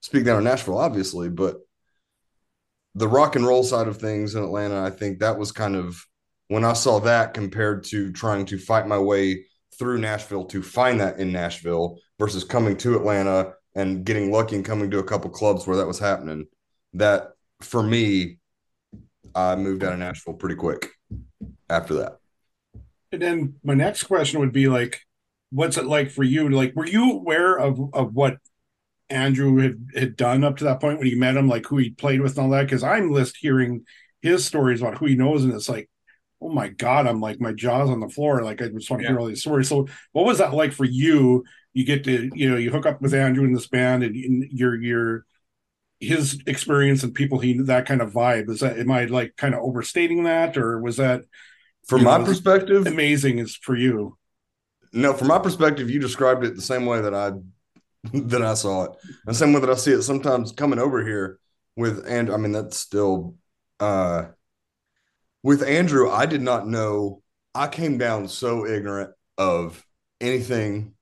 speak down in Nashville, obviously, but the rock and roll side of things in Atlanta, I think that was kind of when I saw that compared to trying to fight my way through Nashville to find that in Nashville versus coming to Atlanta and getting lucky and coming to a couple clubs where that was happening. That for me, I moved out of Nashville pretty quick after that. And then my next question would be like, what's it like for you? Like, were you aware of of what Andrew had, had done up to that point when he met him, like who he played with and all that. Because I'm list hearing his stories about who he knows, and it's like, oh my god, I'm like my jaw's on the floor. Like I just want to yeah. hear all these stories. So, what was that like for you? You get to, you know, you hook up with Andrew in this band, and, and your your his experience and people he that kind of vibe. Is that am I like kind of overstating that, or was that from my know, perspective amazing? Is for you? No, from my perspective, you described it the same way that I that I saw it. And same way that I see it sometimes coming over here with and I mean that's still uh with Andrew, I did not know I came down so ignorant of anything.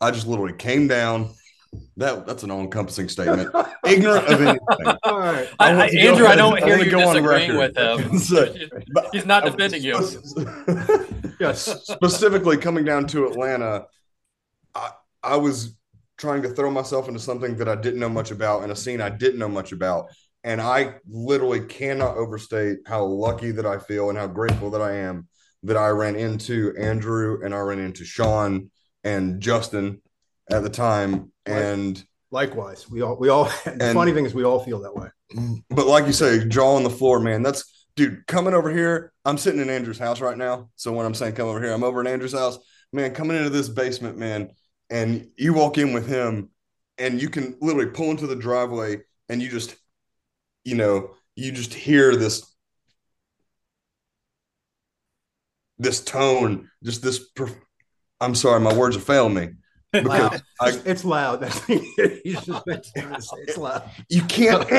I just literally came down. That that's an all-encompassing statement. ignorant of anything. I, I, Andrew, I don't hear you disagreeing with him. so, He's not defending you. yes, specifically coming down to Atlanta, I, I was trying to throw myself into something that I didn't know much about and a scene I didn't know much about. And I literally cannot overstate how lucky that I feel and how grateful that I am that I ran into Andrew and I ran into Sean and Justin at the time. And likewise, we all, we all, the funny thing is, we all feel that way. But like you say, jaw on the floor, man, that's, dude, coming over here. I'm sitting in Andrew's house right now. So when I'm saying come over here, I'm over in Andrew's house, man, coming into this basement, man and you walk in with him and you can literally pull into the driveway and you just you know you just hear this this tone just this perf- i'm sorry my words are failing me. Because I, it's loud. It's loud. You can't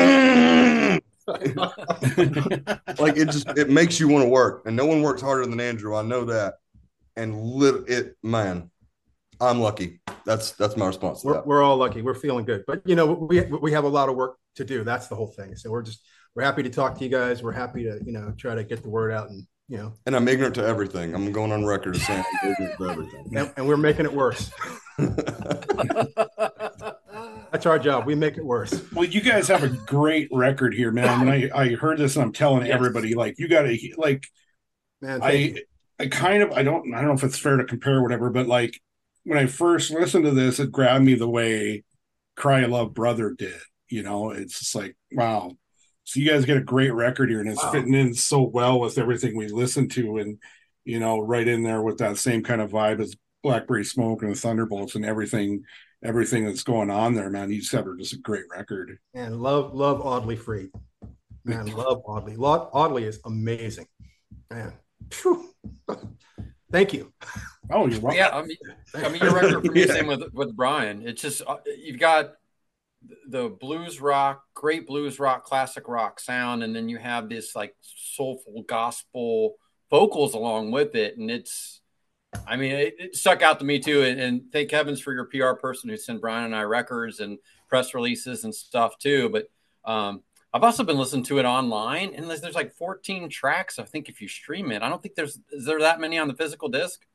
like it just it makes you want to work and no one works harder than andrew i know that. And lit it man I'm lucky. That's that's my response. We're, we're all lucky. We're feeling good, but you know we we have a lot of work to do. That's the whole thing. So we're just we're happy to talk to you guys. We're happy to you know try to get the word out and you know. And I'm ignorant to everything. I'm going on record as saying I'm ignorant to everything, and, and we're making it worse. That's our job. We make it worse. Well, you guys have a great record here, man. When I, I heard this, and I'm telling Yes. everybody, like, you got to, like, Man, I, you. I kind of, I don't, I don't know if it's fair to compare or whatever, but like, when I first listened to this, it grabbed me the way Cry Love Brother did. You know, it's just like, wow. So you guys get a great record here, and it's Wow. fitting in so well with everything we listen to, and you know, right in there with that same kind of vibe as Blackberry Smoke and the Thunderbolts and everything, everything that's going on there, man. You just have just a great record. And love, love Oddly Free. Man, love Oddly. Lo- Oddly is amazing. Man. Phew. Thank you. Oh, you're welcome. yeah, I mean, I mean, your record for me, Yeah. same with with Brian. It's just uh, you've got the blues rock, great blues rock, classic rock sound, and then you have this like soulful gospel vocals along with it, and it's. I mean, it, it stuck out to me too, and, and thank heavens for your PR person who sent Brian and I records and press releases and stuff too. But um, I've also been listening to it online, and there's, there's like 14 tracks. I think if you stream it, I don't think there's is there that many on the physical disc.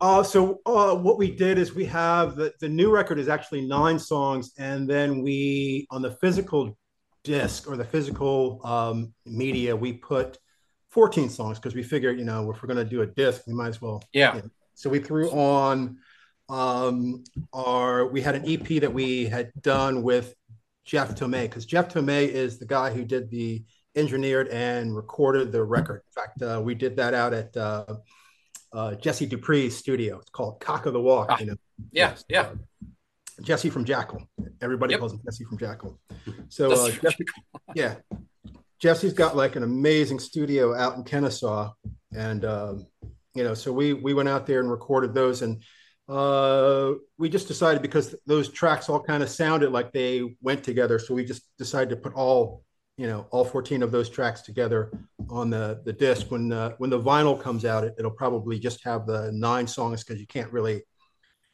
Uh, so uh, what we did is we have the, the new record is actually nine songs, and then we on the physical disc or the physical um, media we put 14 songs because we figured you know if we're going to do a disc we might as well Yeah. so we threw on um, our we had an EP that we had done with Jeff Tomei because Jeff Tomei is the guy who did the engineered and recorded the record. In fact, uh, we did that out at uh, Jesse Dupree's studio. It's called Cock of the Walk. Ah, you know, Yeah, yeah. Uh, Jesse from Jackyl. Everybody Yep. calls him Jesse from Jackyl. So uh, Jesse, yeah, Jesse's got like an amazing studio out in Kennesaw, and um, you know, so we we went out there and recorded those, and uh, we just decided because those tracks all kind of sounded like they went together, so we just decided to put all you know all 14 of those tracks together on the the disc. When uh, when the vinyl comes out, it, it'll probably just have the nine songs because you can't really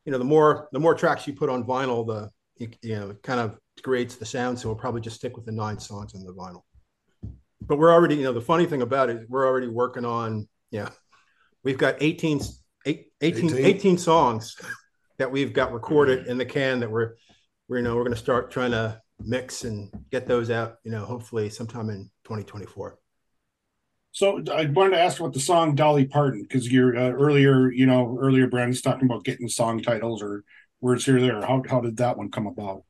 you know the more the more tracks you put on vinyl the you, you know it kind of degrades the sound so we'll probably just stick with the nine songs on the vinyl but we're already you know the funny thing about it we're already working on yeah we've got 18 eight- 18, 18? 18 songs that we've got recorded in the can that we're we're you know we're going to start trying to mix and get those out you know hopefully sometime in 2024 So I wanted to ask about the song Dolly Parton because you're uh, earlier, you know, earlier Brandon's talking about getting song titles or words here or there. How how did that one come about?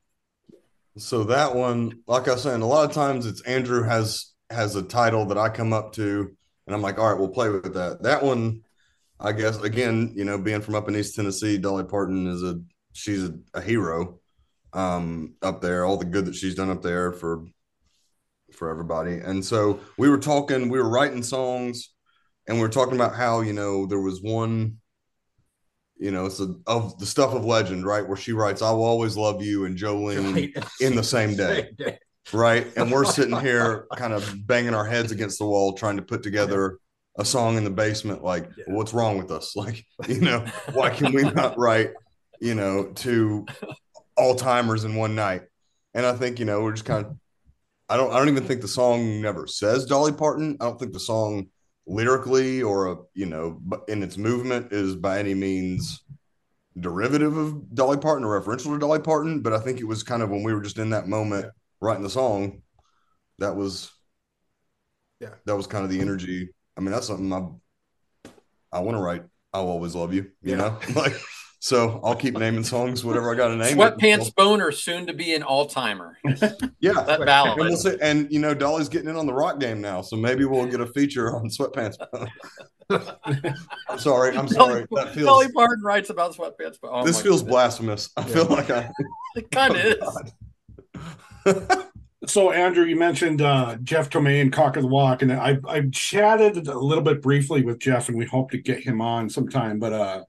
So that one, like I was saying, a lot of times it's Andrew has has a title that I come up to, and I'm like, all right, we'll play with that. That one, I guess, again, you know, being from up in East Tennessee, Dolly Parton is a she's a, a hero um, up there. All the good that she's done up there for for everybody. And so we were talking, we were writing songs, and we were talking about how you know there was one you know, it's a, of the stuff of legend, right? Where she writes, "I will always love you," and Jolene Right. in the same day, right? And we're sitting here, kind of banging our heads against the wall, trying to put together a song in the basement. Like, Yeah. what's wrong with us? Like, you know, why can we not write, you know, to all timers in one night? And I think, you know, we're just kind of. I don't. I don't even think the song never says Dolly Parton. I don't think the song lyrically or a you know in its movement is by any means derivative of Dolly Parton or referential to Dolly Parton, but I think it was kind of when we were just in that moment writing the song, that was Yeah. that was kind of the energy. I mean, that's something I I want to write. I'll always love you, you Yeah. know? Like so I'll keep naming songs, whatever I got to name. it. Sweatpants Boner, soon to be an all timer. Yeah. That And, we'll say, and you know, Dolly's getting in on the rock game now, so maybe we'll get a feature on sweatpants. I'm sorry, I'm sorry. That feels Dolly Parton writes about sweatpants. But oh this feels goodness. blasphemous. I feel like I It kind of is. So Andrew, you mentioned uh, Jeff Tomei and Cock of the Walk, and I I chatted a little bit briefly with Jeff, and we hope to get him on sometime. But uh,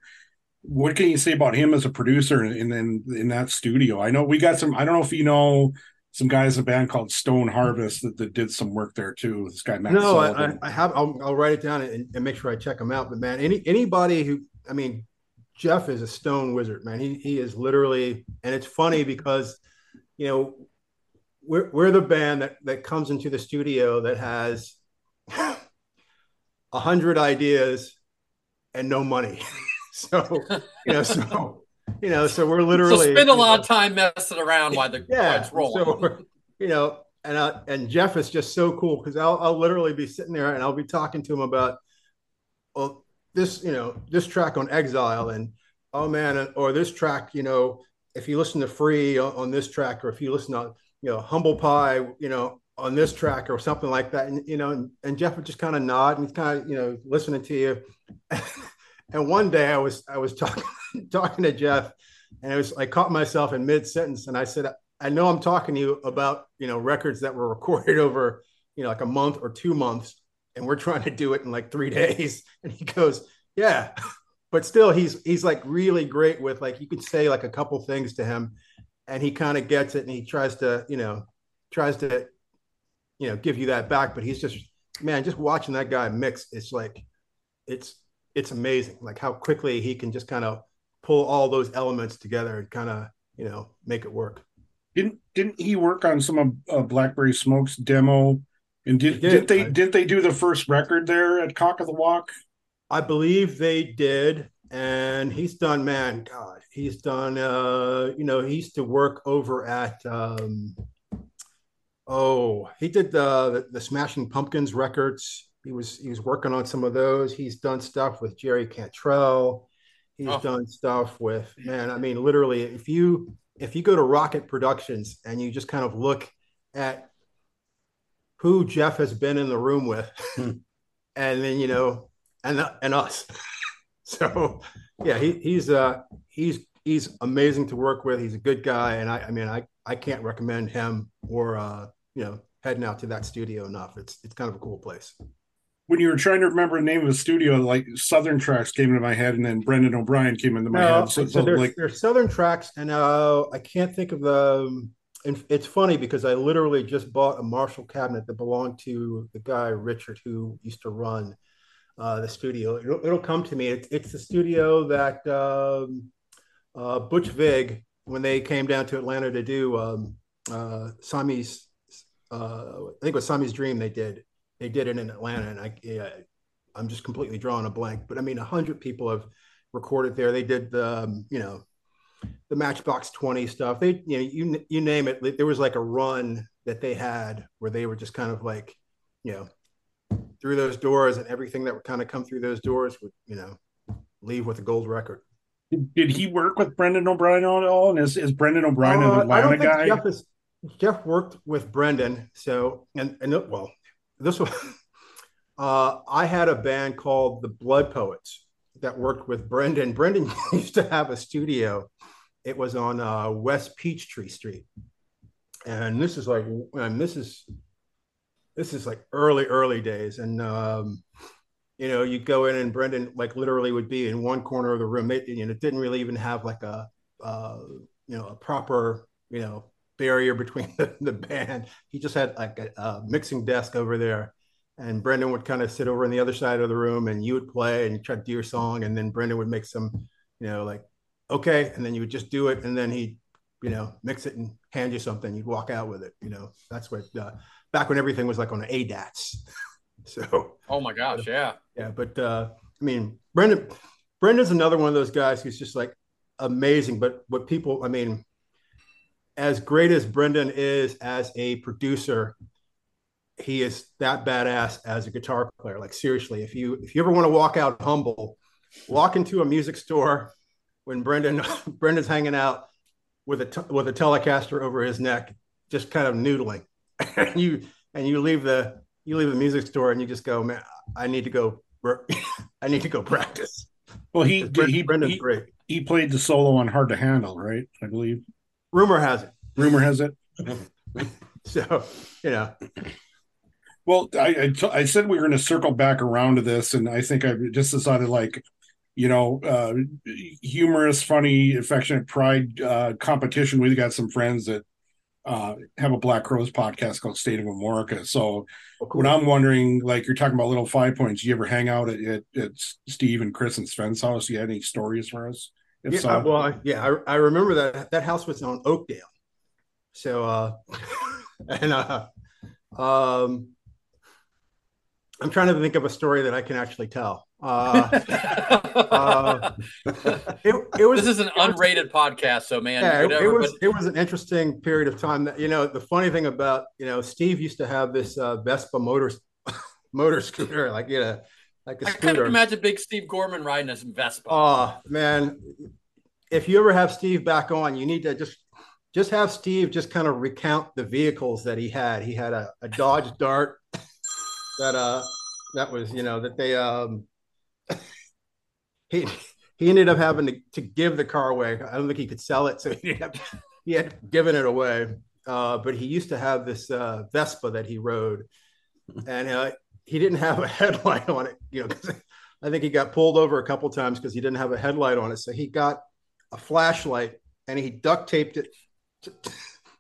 what can you say about him as a producer in in, in that studio? I know we got some. I don't know if you know some guys in a band called Stone Harvest that, that did some work there too. This guy Matt. No, I, I, I have. I'll, I'll write it down and, and make sure I check them out. But man, any anybody who, I mean, Jeff is a stone wizard, man. He he is literally, and it's funny because, you know, we're we're the band that that comes into the studio that has a hundred ideas and no money. so you know, so you know, so we're literally so spend a lot of time messing around while the yeah, while it's rolling. So, you know, and uh, and Jeff is just so cool because I'll I'll literally be sitting there and I'll be talking to him about, well, this you know this track on Exile and oh man, or this track, you know, if you listen to Free on, on this track, or if you listen to you know Humble Pie, you know, on this track or something like that, and you know, and, and Jeff would just kind of nod and he's kind of you know listening to you. and one day I was I was talking talking to Jeff, and it was I caught myself in mid sentence, and I said, I know I'm talking to you about you know records that were recorded over you know like a month or two months, and we're trying to do it in like three days. And he goes, Yeah, but still he's he's like really great with like you could say like a couple things to him, and he kind of gets it, and he tries to you know tries to you know give you that back, but he's just man, just watching that guy mix, it's like it's it's amazing like how quickly he can just kind of pull all those elements together and kind of you know make it work didn't didn't he work on some of uh, Blackberry Smoke's demo? And did, did. did they I, did they do the first record there at Cock of the Walk? I believe they did, and he's done. Man, God, he's done. Uh, you know, he used to work over at. Um, oh, he did the, the the Smashing Pumpkins records. He was he was working on some of those. He's done stuff with Jerry Cantrell. He's oh. done stuff with man. I mean, literally, if you if you go to Rocket Productions and you just kind of look at who Jeff has been in the room with, hmm. and then you know, and and us. so yeah, he, he's uh he's he's amazing to work with. He's a good guy, and I I mean I I can't recommend him or uh you know heading out to that studio enough. It's it's kind of a cool place when you were trying to remember the name of the studio, like Southern Tracks came into my head, and then Brendan O'Brien came into my no, head. So, so, there's, like there's Southern Tracks, and uh, I can't think of the. And it's funny because I literally just bought a Marshall cabinet that belonged to the guy Richard who used to run uh, the studio. It'll, it'll, come to me. It's, it's the studio that um, uh, Butch Vig, when they came down to Atlanta to do um, uh, Siamese, uh, I think it was Siamese Dream. They did they did it in Atlanta, and I, yeah, I'm just completely drawing a blank. But I mean, a hundred people have recorded there. They did the, um, you know, the Matchbox Twenty stuff. They, you know, you you name it. There was like a run that they had where they were just kind of like, you know, through those doors, and everything that would kind of come through those doors would, you know, leave with a gold record. Did, he work with Brendan O'Brien at all? And is, is Brendan O'Brien uh, an Atlanta I don't think guy? Jeff, is, Jeff worked with Brendan, so and and well, this was uh, I had a band called the Blood Poets that worked with Brendan. Brendan used to have a studio. It was on uh, West Peachtree Street, and this is like, and this is this is like early early days, and um, you know, you'd go in and Brendan like literally would be in one corner of the room. It, you know, it didn't really even have like a uh, you know a proper you know barrier between the, the band. He just had like a, a, mixing desk over there. And Brendan would kind of sit over on the other side of the room and you would play and you try to do your song. And then Brendan would make some, you know, like, okay. And then you would just do it. And then he'd, you know, mix it and hand you something. You'd walk out with it. You know, that's what, uh, back when everything was like on ADATs. so, oh my gosh. Yeah. Yeah. But, uh, I mean, Brendan, Brendan's another one of those guys who's just like amazing. But what people, I mean, as great as Brendan is as a producer, he is that badass as a guitar player. Like seriously, if you if you ever want to walk out humble, walk into a music store when Brendan Brendan's hanging out with a with a Telecaster over his neck, just kind of noodling, and you and you leave the you leave the music store and you just go, man, I need to go, I need to go practice. Well, he Brendan, he Brendan's he, great. He played the solo on Hard to Handle, right? I believe. Rumor has it. Rumor has it. so, you know. Well, I, I, t- I said we were going to circle back around to this, and I think I just decided like, you know, uh, humorous, funny, affectionate pride uh, competition. We've got some friends that uh, have a Black Crowes podcast called State of America. So oh, cool. when I'm wondering, like you're talking about little five points, you ever hang out at, at, at Steve and Chris and Sven's house? You had any stories for us? If yeah, so, well, yeah, I, I, remember that that house was on Oakdale. So, uh, and uh, um, I'm trying to think of a story that I can actually tell. Uh, uh, it, it was. This is an unrated podcast, so man, Yeah, it, it was. but- It was an interesting period of time. That you know, the funny thing about you know, Steve used to have this uh, Vespa motor motor scooter, like you know, like a I couldn't imagine Big Steve Gorman riding a Vespa. Oh man, if you ever have Steve back on, you need to just just have Steve just kind of recount the vehicles that he had. He had a, a Dodge Dart that uh that was you know that they um he he ended up having to, to give the car away. I don't think he could sell it, so he had, he had given it away. Uh, but he used to have this uh, Vespa that he rode, and uh, he didn't have a headlight on it. You know, I think he got pulled over a couple times because he didn't have a headlight on it. So he got a flashlight and he duct taped it t-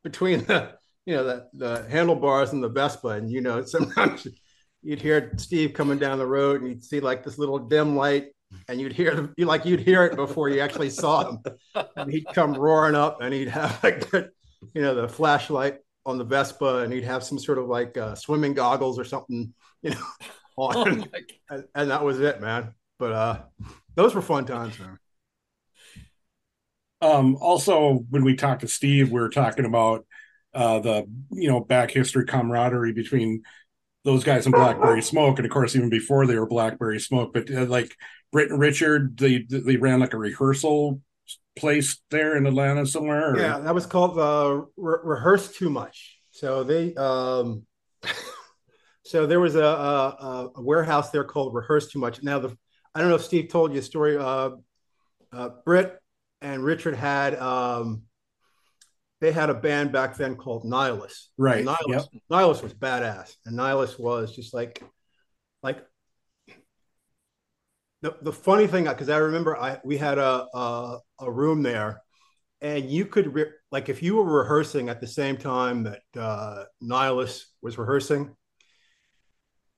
between the you know the the handlebars and the Vespa. And you know, sometimes you'd hear Steve coming down the road and you'd see like this little dim light. And you'd hear you like you'd hear it before you actually saw him, and he'd come roaring up, and he'd have like the, you know the flashlight on the Vespa, and he'd have some sort of like uh, swimming goggles or something, you know, Oh and, and that was it, man. But uh, those were fun times, man. Um, also, when we talked to Steve, we were talking about uh, the you know back history camaraderie between those guys and Blackberry Smoke, and of course, even before they were Blackberry Smoke. But uh, like Britt and Richard, they they ran like a rehearsal place there in Atlanta somewhere. or- Yeah, that was called uh, re- rehearse too much. So they, um, so there was a, a, a warehouse there called Rehearse Too Much. Now the, I don't know if Steve told you a story. Uh, uh, Britt and Richard had, um, they had a band back then called Nihilus. Right, And Nihilus, yep. Nihilus was badass, and Nihilus was just like, like the, the funny thing because I remember I we had a, a a room there, and you could re- like if you were rehearsing at the same time that uh, Nihilus was rehearsing,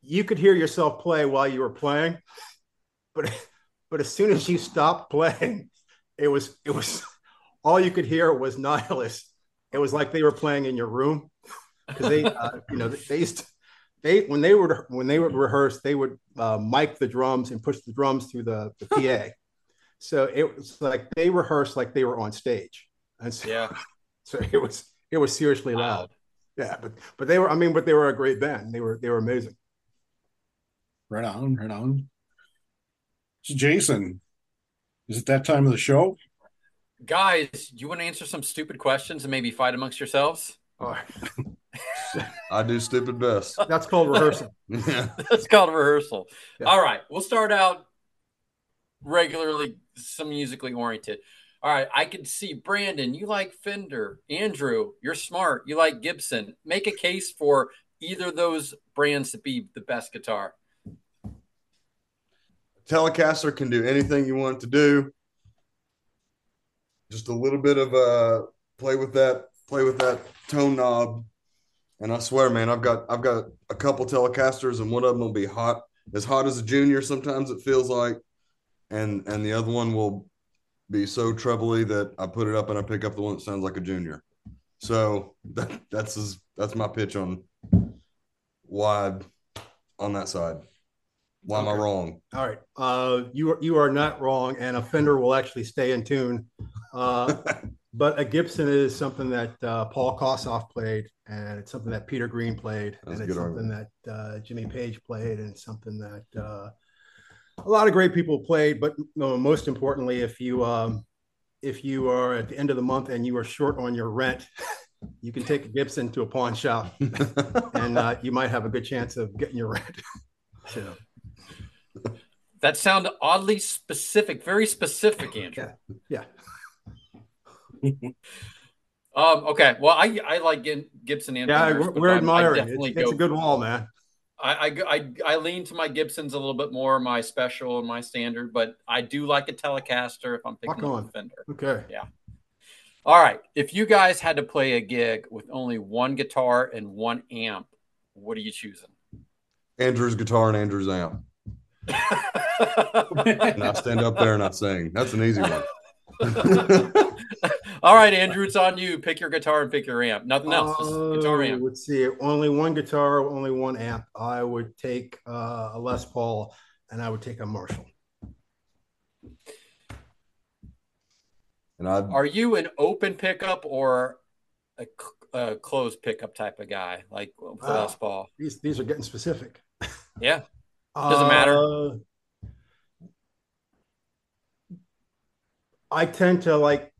you could hear yourself play while you were playing, but but as soon as you stopped playing, it was it was all you could hear was Nihilus. It was like they were playing in your room because they uh, you know they used to, they when they were when they would rehearse they would uh, mic the drums and push the drums through the, the PA. so it was like they rehearsed like they were on stage, and so, Yeah. so it was it was seriously loud. Yeah, but but they were I mean but they were a great band. They were they were amazing. Right on, right on. So Jason, is it that time of the show? Guys, you want to answer some stupid questions and maybe fight amongst yourselves? Oh, I do stupid best. that's called rehearsal. Yeah. That's called rehearsal. Yeah. All right, we'll start out regularly, some musically oriented. All right, I can see Brandon, you like Fender. Andrew, you're smart. You like Gibson. Make a case for either of those brands to be the best guitar. Telecaster can do anything you want to do. Just a little bit of uh play with that, play with that tone knob. And I swear, man, I've got I've got a couple Telecasters, and one of them will be hot, as hot as a junior. Sometimes it feels like, and and the other one will be so trebly that I put it up and I pick up the one that sounds like a junior. So that, that's as, that's my pitch on why on that side. Why am I wrong? All right. Uh, you are you are not wrong, and a Fender will actually stay in tune. Uh, but a Gibson is something that uh, Paul Kossoff played, and it's something that Peter Green played, That's and it's something argument. that uh, Jimmy Page played, and it's something that uh, a lot of great people played. But no, most importantly, if you um, if you are at the end of the month and you are short on your rent, you can take a Gibson to a pawn shop, and uh, you might have a good chance of getting your rent. so. That sounded oddly specific, very specific, Andrew. Yeah. Um, okay. Well, I I like Gibson and Yeah, Fenders, we're, but we're I'm- admiring. definitely It's, it's a good wall, man. I, I, I, I lean to my Gibsons a little bit more, my special and my standard, but I do like a Telecaster if I'm picking Rock up on. a Fender. Okay. Yeah. All right. If you guys had to play a gig with only one guitar and one amp, what are you choosing? Andrew's guitar and Andrew's amp. And I stand up there and I sing. That's an easy one. All right, Andrew, it's on you. Pick your guitar and pick your amp. Nothing else. Just guitar Uh, amp. Let's see. Only one guitar, only one amp. I would take uh, a Les Paul, and I would take a Marshall. And I Are you an open pickup or a closed pickup type of guy, like for Wow. Les Paul? These these are getting specific. Yeah. Doesn't matter. Uh, I tend to like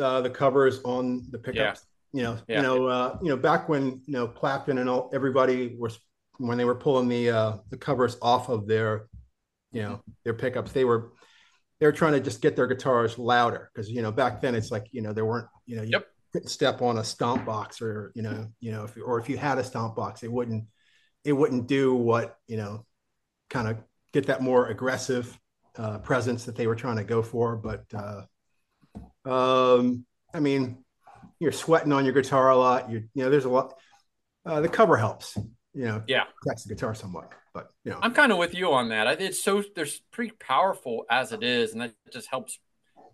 uh, the covers on the pickups. You know, Yeah. you know, uh, you know, back when you know Clapton and all everybody was when they were pulling the uh, the covers off of their, you know, their pickups, they were they were trying to just get their guitars louder because you know back then it's like you know there weren't you know you Yep. couldn't step on a stomp box or you know you know if or if you had a stomp box it wouldn't it wouldn't do what you know kind of get that more aggressive uh, presence that they were trying to go for. But uh, um, I mean, you're sweating on your guitar a lot. You you know, there's a lot. Uh, the cover helps. You know, Yeah. protects the guitar somewhat. But you know, I'm kind of with you on that. It's so there's pretty powerful as it is, and that just helps.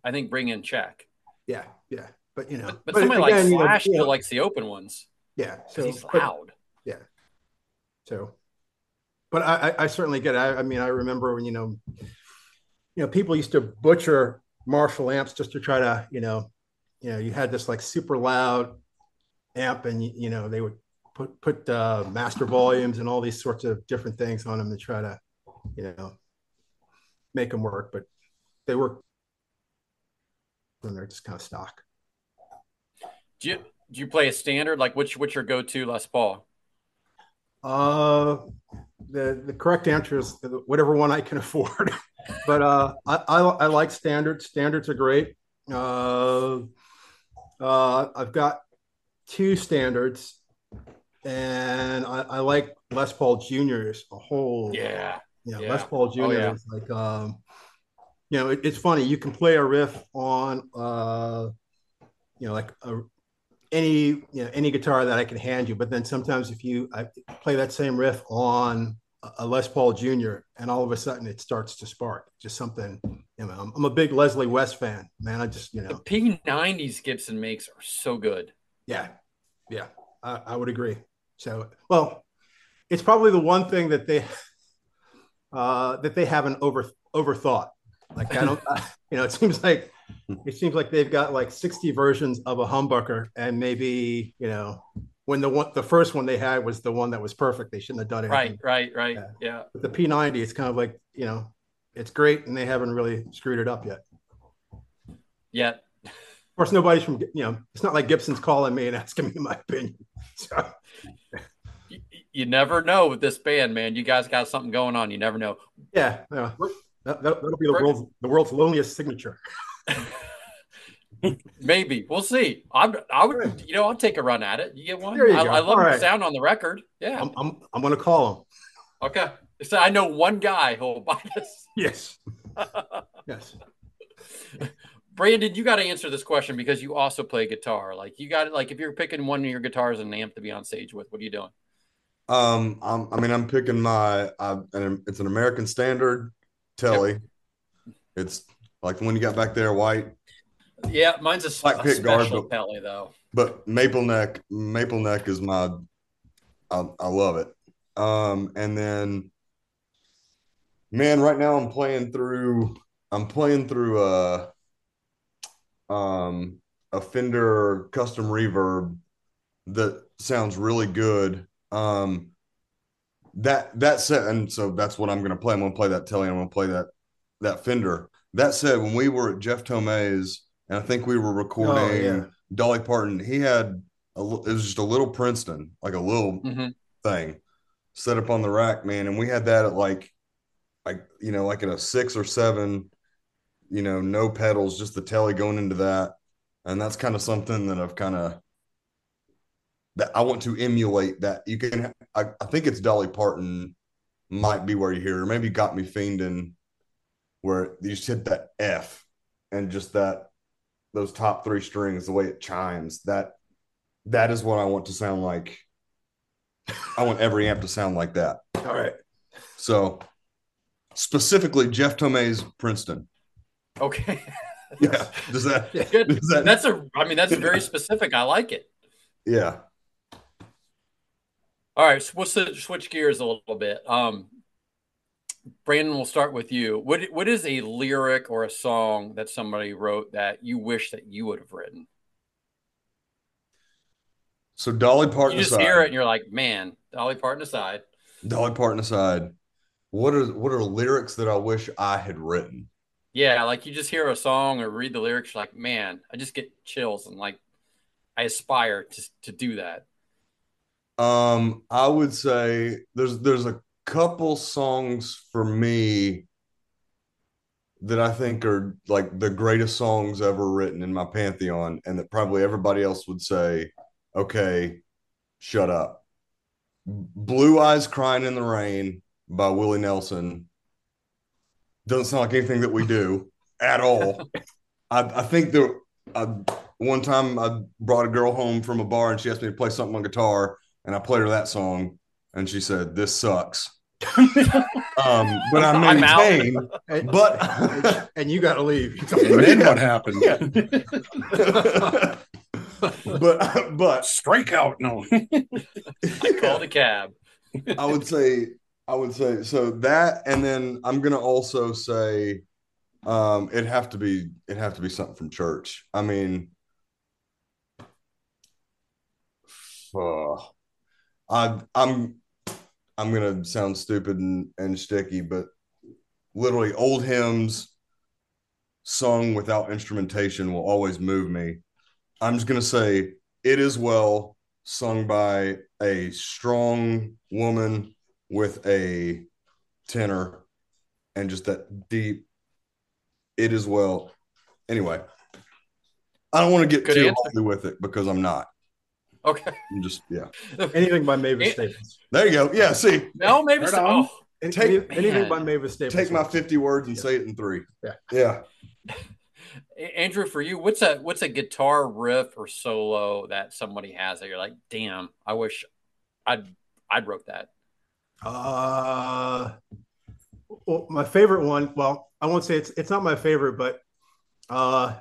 I think bring in check. yeah, yeah. But you know, But, but somebody like again, you know, Slash you know, still likes the open ones yeah. So he's but- loud. Yeah. So, but I, I- certainly get it. I, I mean, I remember when, you know, you know, people used to butcher Marshall amps just to try to, you know, you know, you had this like super loud amp and, you, know, they would put, put uh, master volumes and all these sorts of different things on them to try to, you know, make them work, but they work when they're just kind of stock. Do you do you play a standard? Like which what's your go to Les Paul? Uh, the the correct answer is whatever one I can afford. but uh, I, I I like standards. Standards are great. Uh, uh, I've got two standards, and I, I like Les Paul Juniors a whole. Yeah. Yeah, Yeah. Les Paul Oh, Junior yeah. is like um, you know, it, it's funny. You can play a riff on uh, you know, like a, any you know any guitar that I can hand you, but then sometimes if you I play that same riff on a- Les Paul Junior, and all of a sudden it starts to spark, just something. You know, I'm, I'm a big Leslie West fan, man. I just you The know, P90s Gibson makes are so good. yeah, yeah, I, I would agree. So, well, it's probably the one thing that they uh, that they haven't over overthought. Like I don't, you know, it seems like Hmm. it seems like they've got like 60 versions of a humbucker, and maybe you know when the one the first one they had was the one that was perfect. They shouldn't have done it. Right, right, right. Yeah. But the P90, it's kind of like you know, it's great, and they haven't really screwed it up yet. Yet. Of course, nobody's from you know. It's not like Gibson's calling me and asking me my opinion. So You, you never know with this band, man. You guys got something going on. You never know. yeah, yeah. That, will be the world's the world's loneliest signature. Maybe we'll see. I'm, I would, you know, I'll take a run at it. You get one. You I. I love All the right. sound on the record. Yeah. I'm I'm, I'm going to call him. okay. So I know one guy who'll buy this. Yes. yes. Brandon, you got to answer this question because you also play guitar. Like you got like if you're picking one of your guitars and an amp to be on stage with, what are you doing? Um, I'm, I mean, I'm picking my. I, and it's an American Standard Tele. It's like the one you got back there, white, Yeah, mine's a, Black a pick guard, special but- though. but Maple Neck. Maple Neck is my. I, I love it. Um, and then, man, right now I'm playing through. I'm playing through a. Um, a Fender custom reverb that sounds really good. Um, that that set, and so that's what I'm going to play. I'm going to play that Tele. I'm going to play that that Fender. That said, when we were at Jeff Tomei's, and I think we were recording Oh, yeah. Dolly Parton, he had a, it was just a little Princeton, like a little Mhm. thing, set up on the rack, man. And we had that at like, like you know, like in a six or seven, you know, no pedals, just the Tele going into that, and that's kind of something that I've kind of that I want to emulate. That you can, I, I think it's Dolly Parton might be where you hear, or maybe got me fiending, where you just hit that F and just that those top three strings, the way it chimes, that that is what I want to sound like. I want every amp to sound like that. All right. So specifically Jeff Tomei's Princeton. Okay. Yeah. Does that? Does that That's a. I mean, that's very specific. I like it. yeah. All right, so we'll switch gears a little bit. Um, Brandon, we'll start with you. What what is a lyric or a song that somebody wrote that you wish that you would have written? So Dolly Parton You just aside, hear it and you're like, man, Dolly Parton aside. Dolly Parton aside, what are what are lyrics that I wish I had written? Yeah, like you just hear a song or read the lyrics, you're like, man, I just get chills and like I aspire to to do that. Um, I would say there's there's a couple songs for me that I think are like the greatest songs ever written in my pantheon, and that probably everybody else would say, "Okay, shut up." "Blue Eyes Crying in the Rain" by Willie Nelson doesn't sound like anything that we do at all. I, I think there. I, one time I brought a girl home from a bar and she asked me to play something on guitar, and I played her that song, and she said, "This sucks." um, but I I'm out. maintain. And, But and you got to leave. And then what happened? but but Strikeout. No. I called a cab. I would say I would say so that, and then I'm gonna also say um it'd have to be it'd have to be something from church. I mean, uh, I I'm I'm gonna sound stupid and, and sticky, but literally old hymns sung without instrumentation will always move me. I'm just gonna say it is well sung by a strong woman with a tenor and just that deep it is well anyway i don't want to get Good too answer. with it because i'm not Okay. i'm just yeah Anything by Mavis Staples. there you go yeah see No, maybe Right so. on. Oh, Any- Take- anything by Mavis Staples. take my 50 words and say it in three Yeah. yeah Andrew, for you, what's a what's a guitar riff or solo that somebody has that you're like, damn, I wish I'd I'd wrote that. Uh, well, my favorite one. Well, I won't say it's it's not my favorite, but uh,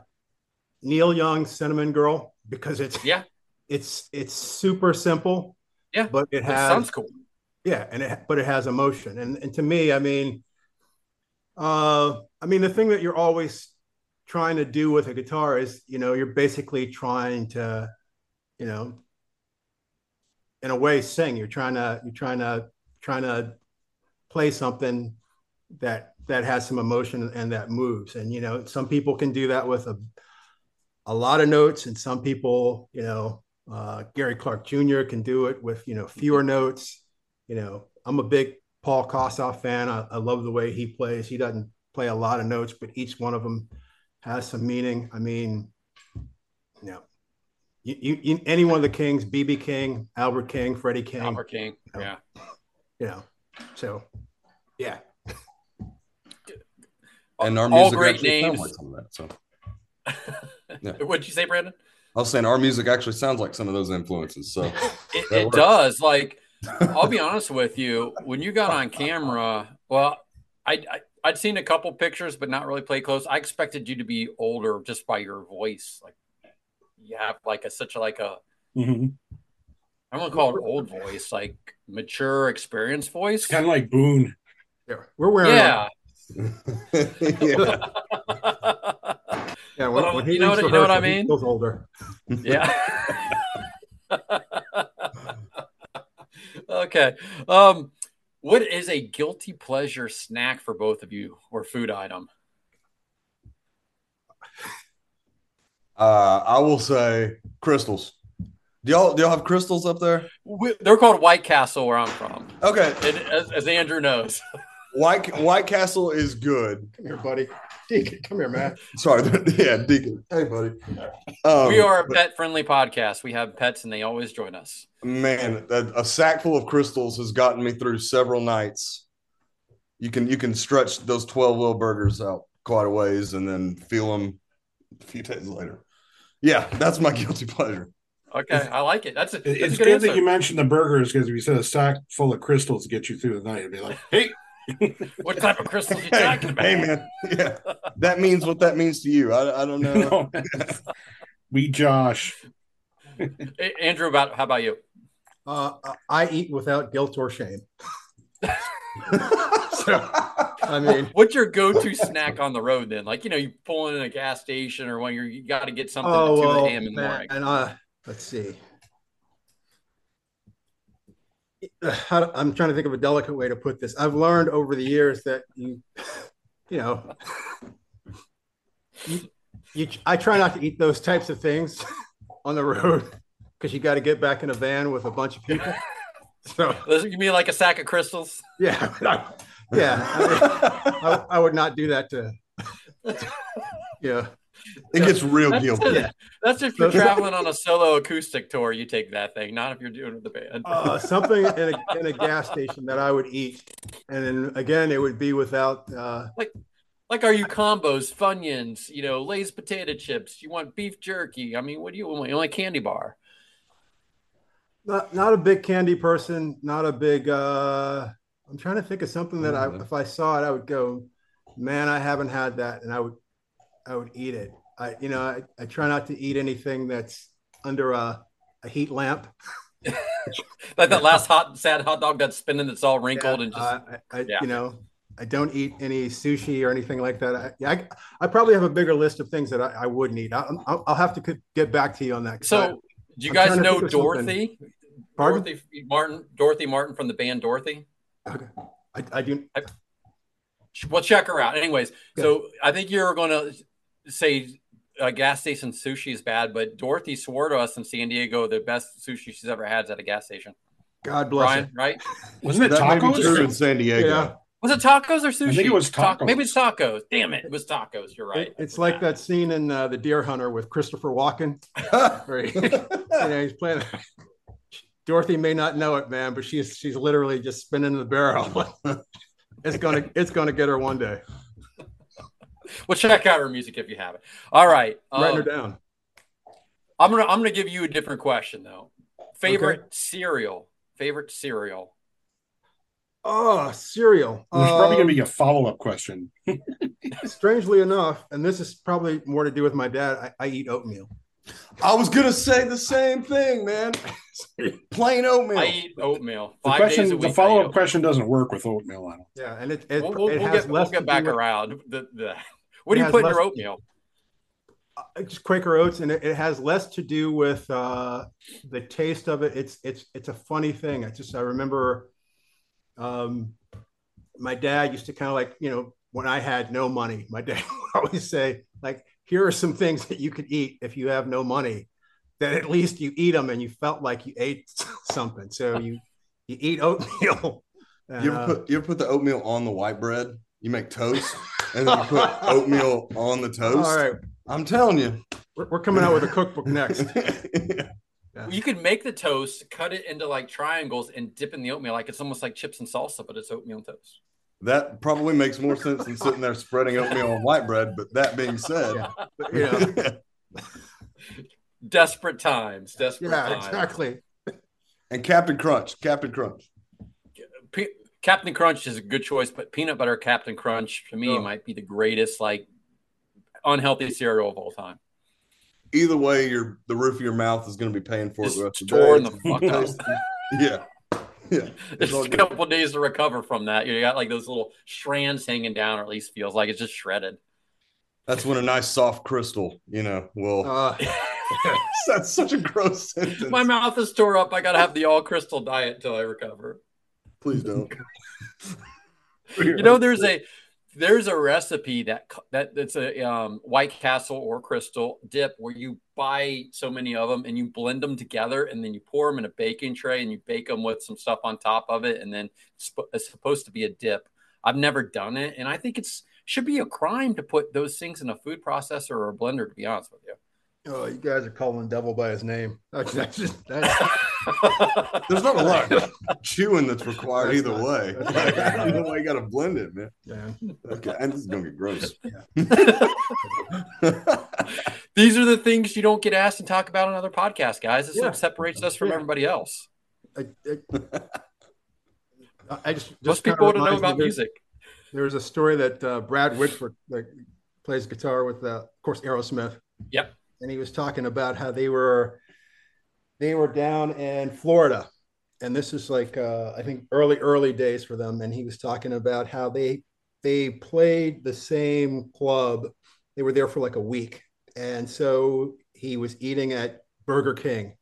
Neil Young, "Cinnamon Girl," because it's Yeah. It's it's super simple. Yeah, but it has sounds cool. yeah, and it but it has emotion, and and to me, I mean, uh, I mean the thing that you're always trying to do with a guitar is you know you're basically trying to, you know, in a way sing. You're trying to you're trying to trying to play something that that has some emotion and that moves. And you know, some people can do that with a a lot of notes, and some people, you know, uh, Gary Clark Jr. can do it with you know fewer notes. You know, I'm a big Paul Kossoff fan. I, I love the way he plays. He doesn't play a lot of notes, but each one of them has some meaning. I mean, you know, you, you, you any one of the Kings, BB King, Albert King, Freddie King, Albert King. Yeah. you know, so yeah, and our All music great names. like some of that so Yeah. What'd you say, Brandon? I was saying our music actually sounds like some of those influences so It, it does. Like, I'll be honest with you. When you got on camera, well, I, I I'd seen a couple pictures, but not really play close. I expected you to be older just by your voice. Like, you have like a such a like a Mhm. I don't want to call it old voice, like mature, experienced voice. Kind of like Boone. yeah, we're wearing yeah. yeah yeah. When, Well, when he you know what- you know what I rehearsal, he mean? feels older. Yeah. okay. Um, what is a guilty pleasure snack for both of you or food item? uh i will say Krystals do y'all do y'all have Krystals up there We- They're called White Castle where I'm from. okay And as, as Andrew knows. white white castle is good Come here, buddy. Deacon, come here, man. Sorry, yeah, Deacon. Hey, buddy. Um, we are a pet friendly podcast. We have pets and they always join us. man. A, a sack full of Krystals has gotten me through several nights. You can you can stretch those twelve little burgers out quite a ways and then feel them a few days later. Yeah, that's my guilty pleasure. Okay. I like it. That's a, It- that's It's a good, good that you mentioned the burgers because if you said a sack full of Krystals to get you through the night, it'd be like, hey, what type of crystals you talking about? hey man, yeah, that means what that means to you. I, I don't know. No. we Josh. Andrew, about how about you? Uh, I eat without guilt or shame. so, I mean, What's your go-to snack on the road then? Like you know, you pull in a gas station or when you're you got to get something oh at two well, a.m. in the man, morning. and uh, let's see. How I'm trying to think of a delicate way to put this. I've learned over the years that you, you know, you, you I try not to eat those types of things on the road because you got to get back in a van with a bunch of people. So You mean like a sack of Krystals? yeah, yeah, I, I, I would not do that to. Yeah, It gets real That's, guilty. Yeah. that's if you're traveling on a solo acoustic tour. You take that thing, not if you're doing it with the band. uh, something in a, in a gas station that I would eat, and then again, it would be without. Uh, Like, are you combos, Funyuns, you know, Lay's potato chips? You want beef jerky? I mean, what do you want? You want a candy bar? not not a big candy person. Not a big. uh I'm trying to think of something that I, Mhm. if I saw it, I would go, man, I haven't had that, and I would, I would eat it. I, you know, I, I try not to eat anything that's under a, a heat lamp. Like that last hot, sad hot dog that's spinning, that's all wrinkled Yeah, and just. I, I, yeah. you know, I don't eat any sushi or anything like that. I, I, I probably have a bigger list of things that I, I wouldn't eat. I, I'll, I'll have to get back to you on that. So, do you I'm guys know think of something. Dorothy? Dorothy Martin, Dorothy Martin from the band Dorothy. Okay. I, I do. Well, check her out. Anyways, so I think you're going to say a gas station sushi is bad, but Dorothy swore to us in San Diego the best sushi she's ever had is at a gas station. God bless Brian, it. right? Wasn't it tacos may true in? San Diego. Yeah. Was it tacos or sushi? I think it was Ta- tacos. maybe it's tacos. Damn it, it was tacos. You're right. It- it's like that scene in uh, The Deer Hunter with Christopher Walken. Where he, you know, he's playing. Dorothy may not know it, man, but she's she's literally just spinning in the barrel. it's gonna it's gonna get her one day. Well, check out her music if you haven't. All right, Writing her um, down. I'm gonna I'm gonna give you a different question though. Favorite cereal? Favorite cereal? Oh, cereal. There's probably Um, gonna be a follow up question. strangely enough, and this is probably more to do with my dad. I, I eat oatmeal. I was gonna say the same thing, man. Plain oatmeal. I eat oatmeal The five days a question, week. the follow-up question doesn't work with oatmeal on it. Yeah, and it it, We'll, we'll, it we'll has get, we'll get back do with- around. The, the, what do you has put in your oatmeal? uh, just Quaker Oats, and it, it has less to do with uh, the taste of it. It's it's it's a funny thing. I just I remember, um, my dad used to kind of like you know when I had no money, my dad would always say like, here are some things that you could eat if you have no money. That at least you eat them and you felt like you ate something. So you you eat oatmeal. And, You ever uh, put you ever put the oatmeal on the white bread? You make toast and then you put oatmeal on the toast. all right, I'm telling you. we're, we're coming out with a cookbook next. You could make the toast, cut it into like triangles, and dip in the oatmeal. Like it's almost like chips and salsa, but it's oatmeal and toast. that probably makes more sense than sitting there spreading oatmeal on white bread. But that being said, Yeah. But, you know, Desperate times. Desperate yeah, times. exactly. and Captain Crunch, Captain Crunch. Pe- Captain Crunch is a good choice, but peanut butter Captain Crunch to me Oh. might be the greatest like unhealthy cereal of all time. Either way, your the roof of your mouth is going to be paying for it. Just the rest of storing the the fuck up. yeah, yeah. It's all a couple days to recover from that. You got like those little strands hanging down, or at least feels like it's just shredded. That's when a nice soft Krystal, you know, will. Uh, that's such a gross sentence. My mouth is tore up. I gotta have the all Krystal diet until I recover. Please don't. You know, there's a there's a recipe that that that's a um, White Castle or Krystal dip where you buy so many of them and you blend them together and then you pour them in a baking tray and you bake them with some stuff on top of it and then it's, it's supposed to be a dip. I've never done it and I think it's should be a crime to put those things in a food processor or a blender. To be honest with you. Oh, you guys are calling devil by his name. That's, that's just, that's, There's not a lot of chewing that's required either way. Like, I don't know why you got to blend it, man. yeah. Okay, and this is gonna get gross. These are the things you don't get asked and talk about on other podcasts, guys. This is Yeah. what separates us from Yeah. everybody else. I, I, I just, just Most people want to know me about music. There's a story that uh, Brad Whitford like, plays guitar with, uh, of course, Aerosmith. Yep. And he was talking about how they were they were down in Florida, and this is like uh, I think early early days for them. And he was talking about how they they played the same club. They were there for like a week, and so he was eating at Burger King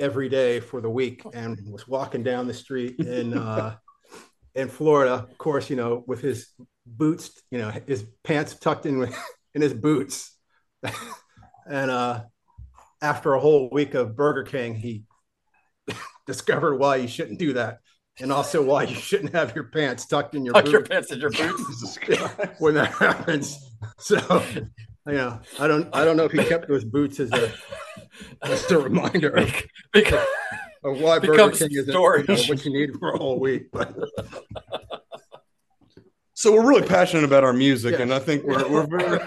every day for the week, and was walking down the street in. Uh, in Florida, of course, you know, with his boots, you know, his pants tucked in with in his boots. and uh after a whole week of Burger King, he discovered why you shouldn't do that. And also why you shouldn't have your pants tucked in your Tuck boots your pants in your boots. when that happens. So you know, I don't I don't know if he kept those boots as a just a reminder of, because of why Burger King isn't storage. you know, what you need for a whole week. But So we're really passionate about our music, Yes. and I think we're, we're very.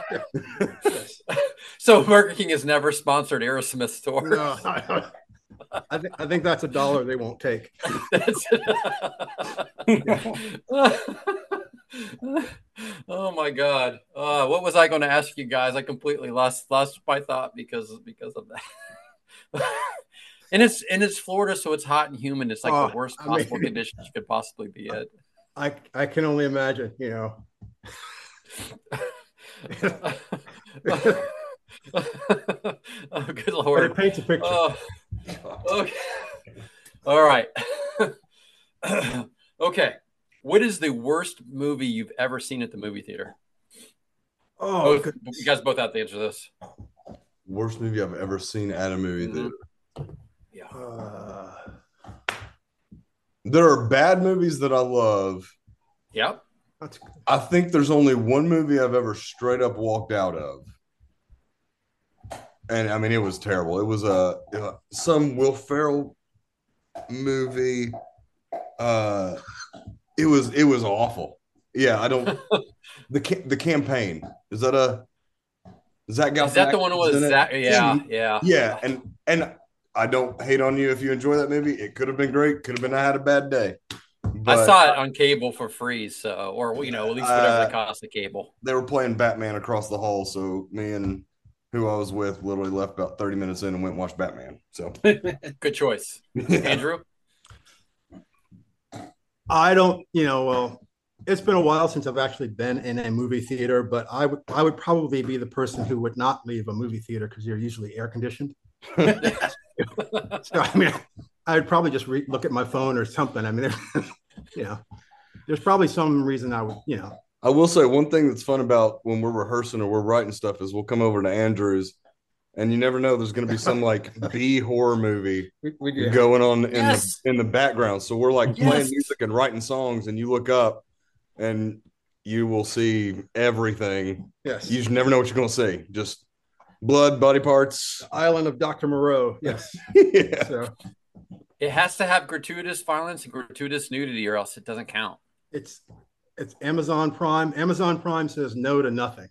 so Burger King has never sponsored Aerosmith store. no, I, I think I think that's a dollar they won't take. That's oh my god. Uh, what was I going to ask you guys? I completely lost lost my thought because because of that. and it's and it's Florida, so it's hot and humid. It's like Oh, the worst I mean- possible conditions you could possibly be in. I I can only imagine, you know. oh, good But lord. it paints a picture. Oh, okay. All right. okay. What is the worst movie you've ever seen at the movie theater? oh, Both, you guys both have to answer this. Worst movie I've ever seen at a movie Mhm. theater. Yeah. uh, There are bad movies that I love. Yep. that's I think there's only one movie I've ever straight up walked out of. And I mean, it was terrible. It was a uh, some Will Ferrell movie. Uh, it was it was awful. Yeah, I don't. the the campaign is that a is that guy? Is that the one with? Zach? Yeah. Yeah. yeah, and and I don't hate on you if you enjoy that movie. It could have been great. Could have been I had a bad day. I saw it on cable for free, so or you know at least whatever Uh, the cost of cable. they were playing Batman across the hall, so me and who I was with literally left about thirty minutes in and went and watched Batman. So Good choice, yeah. Andrew. I don't, you know, well, it's been a while since I've actually been in a movie theater, but I would I would probably be the person who would not leave a movie theater because you're usually air conditioned. So I mean, I would probably just re- look at my phone or something. I mean, you know, there's probably some reason I would, you know, I will say one thing that's fun about when we're rehearsing or we're writing stuff is we'll come over to Andrews, and you never know there's going to be some like B horror movie we, we going on in Yes. the in the background. So we're like playing Yes. music and writing songs, and you look up, and you will see everything. Yes. You just never know what you're going to see. Just blood, body parts. Island of Dr. Moreau. Yes. yeah. So It has to have gratuitous violence and gratuitous nudity, or else it doesn't count. it's it's Amazon Prime. Amazon Prime says no to nothing.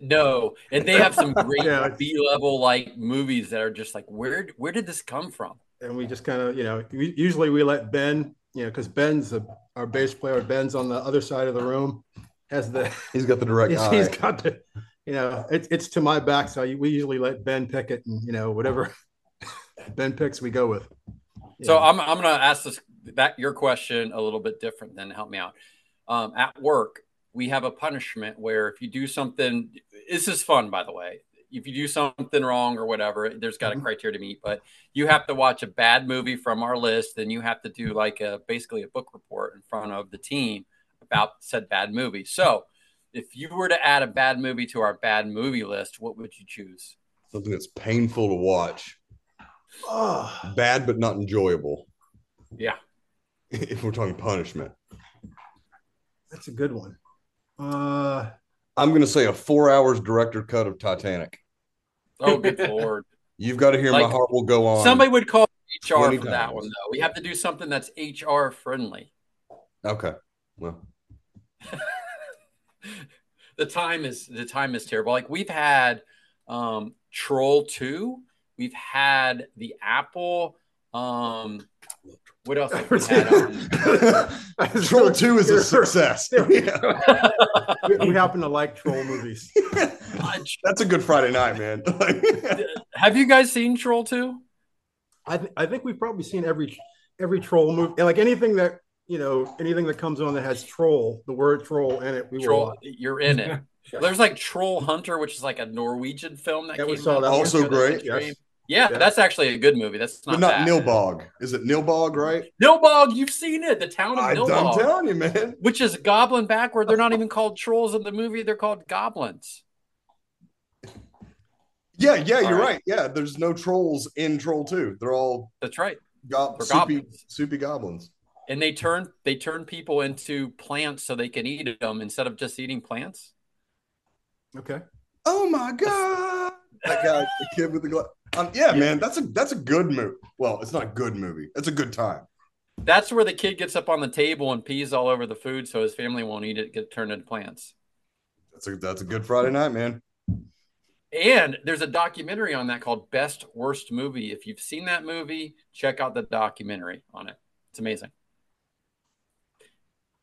No, and they have some great Yeah, B level like movies that are just like, where where did this come from? and we just kind of you know we, usually we let ben you know because ben's a, our bass player ben's on the other side of the room has the He's got the direct he's, eye. he's got the you know it's it's to my back so we usually let ben pick it and you know whatever ben picks we go with So Yeah. I'm I'm gonna ask this that your question a little bit different. Then help me out. Um, at work, we have a punishment where if you do something, this is fun, by the way. If you do something wrong or whatever, there's got a Mhm. criteria to meet. But you have to watch a bad movie from our list, and you have to do like a basically a book report in front of the team about said bad movie. So, if you were to add a bad movie to our bad movie list, what would you choose? Something that's painful to watch, bad but not enjoyable. Yeah. If we're talking punishment, that's a good one uh I'm going to say a four hours director cut of Titanic. Oh, good lord! You've got to hear my heart will go on. Somebody would call HR 20 for that one though. We have to do something that's HR friendly. Okay. Well, the time is the time is terrible. Like we've had um Troll 2, we've had the Apple Um, what else? have we had on? Troll Two is a success. Yeah. we, we happen to like troll movies. That's a good Friday night, man. Have you guys seen Troll 2? I, th- I think we've probably seen every every troll movie, and like anything that you know, anything that comes on that has troll, the word troll in it. We Troll, watch. you're in it. There's like Troll Hunter, which is like a Norwegian film that Yeah, we saw out that. Also great, yes. Streamed. Yeah, Yeah. that's actually a good movie. That's not but not bad. Nilbog. Is it Nilbog, right? Nilbog, you've seen it. The town of I, I'm telling you, man. which is Goblin backward. They're not even called trolls in the movie. They're called goblins. Yeah, yeah, you're All right. right. Yeah, there's no trolls in Troll 2. They're all That's right. go- They're soupy, goblins. soupy goblins. And they turn they turn people into plants so they can eat them instead of just eating plants. Okay. Oh my god! That guy, the kid with the glass. Um, yeah, man, that's a that's a good movie. Well, it's not a good movie. It's a good time. That's where the kid gets up on the table and pees all over the food so his family won't eat it, get turned into plants. That's a that's a good Friday night, man. And there's a documentary on that called Best Worst Movie. If you've seen that movie, check out the documentary on it. It's amazing.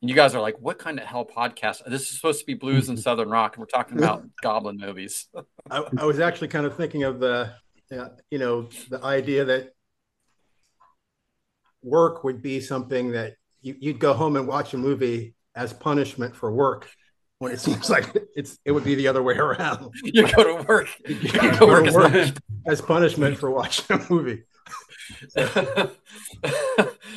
And you guys are like, what kind of hell podcast? This is supposed to be blues and southern rock, and we're talking about goblin movies. I, I was actually kind of thinking of the, uh, you know, the idea that work would be something that you, you'd go home and watch a movie as punishment for work, when it seems like it's it would be the other way around. you go to work. You You go to work to work as punishment for watching a movie.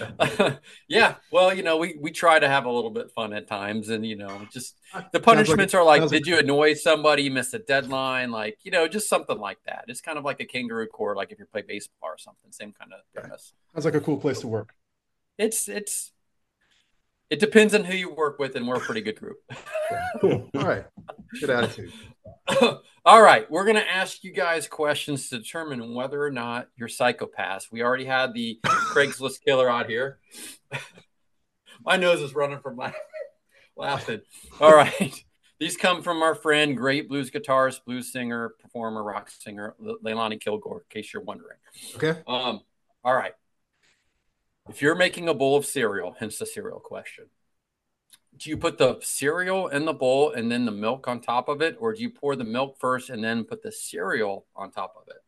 yeah, well, you know, we we try to have a little bit fun at times, and you know, just uh, the Sounds like- punishments are like, did you annoy somebody, you missed a deadline, like you know, just something like that. It's kind of like a kangaroo court, like if you play baseball or something, same kind of premise. Sounds like a cool place to work. It's it's it depends on who you work with, and we're a pretty good group. Cool. All right. Good attitude. All right, we're going to ask you guys questions to determine whether or not you're psychopaths. We already had the Craigslist killer out here. My nose is running from la- laughing. All right. These come from our friend, great blues guitarist, blues singer, performer, rock singer, Le- Leilani Kilgore, in case you're wondering. Okay. Um, all right. If you're making a bowl of cereal, hence the cereal question, do you put the cereal in the bowl and then the milk on top of it, or do you pour the milk first and then put the cereal on top of it?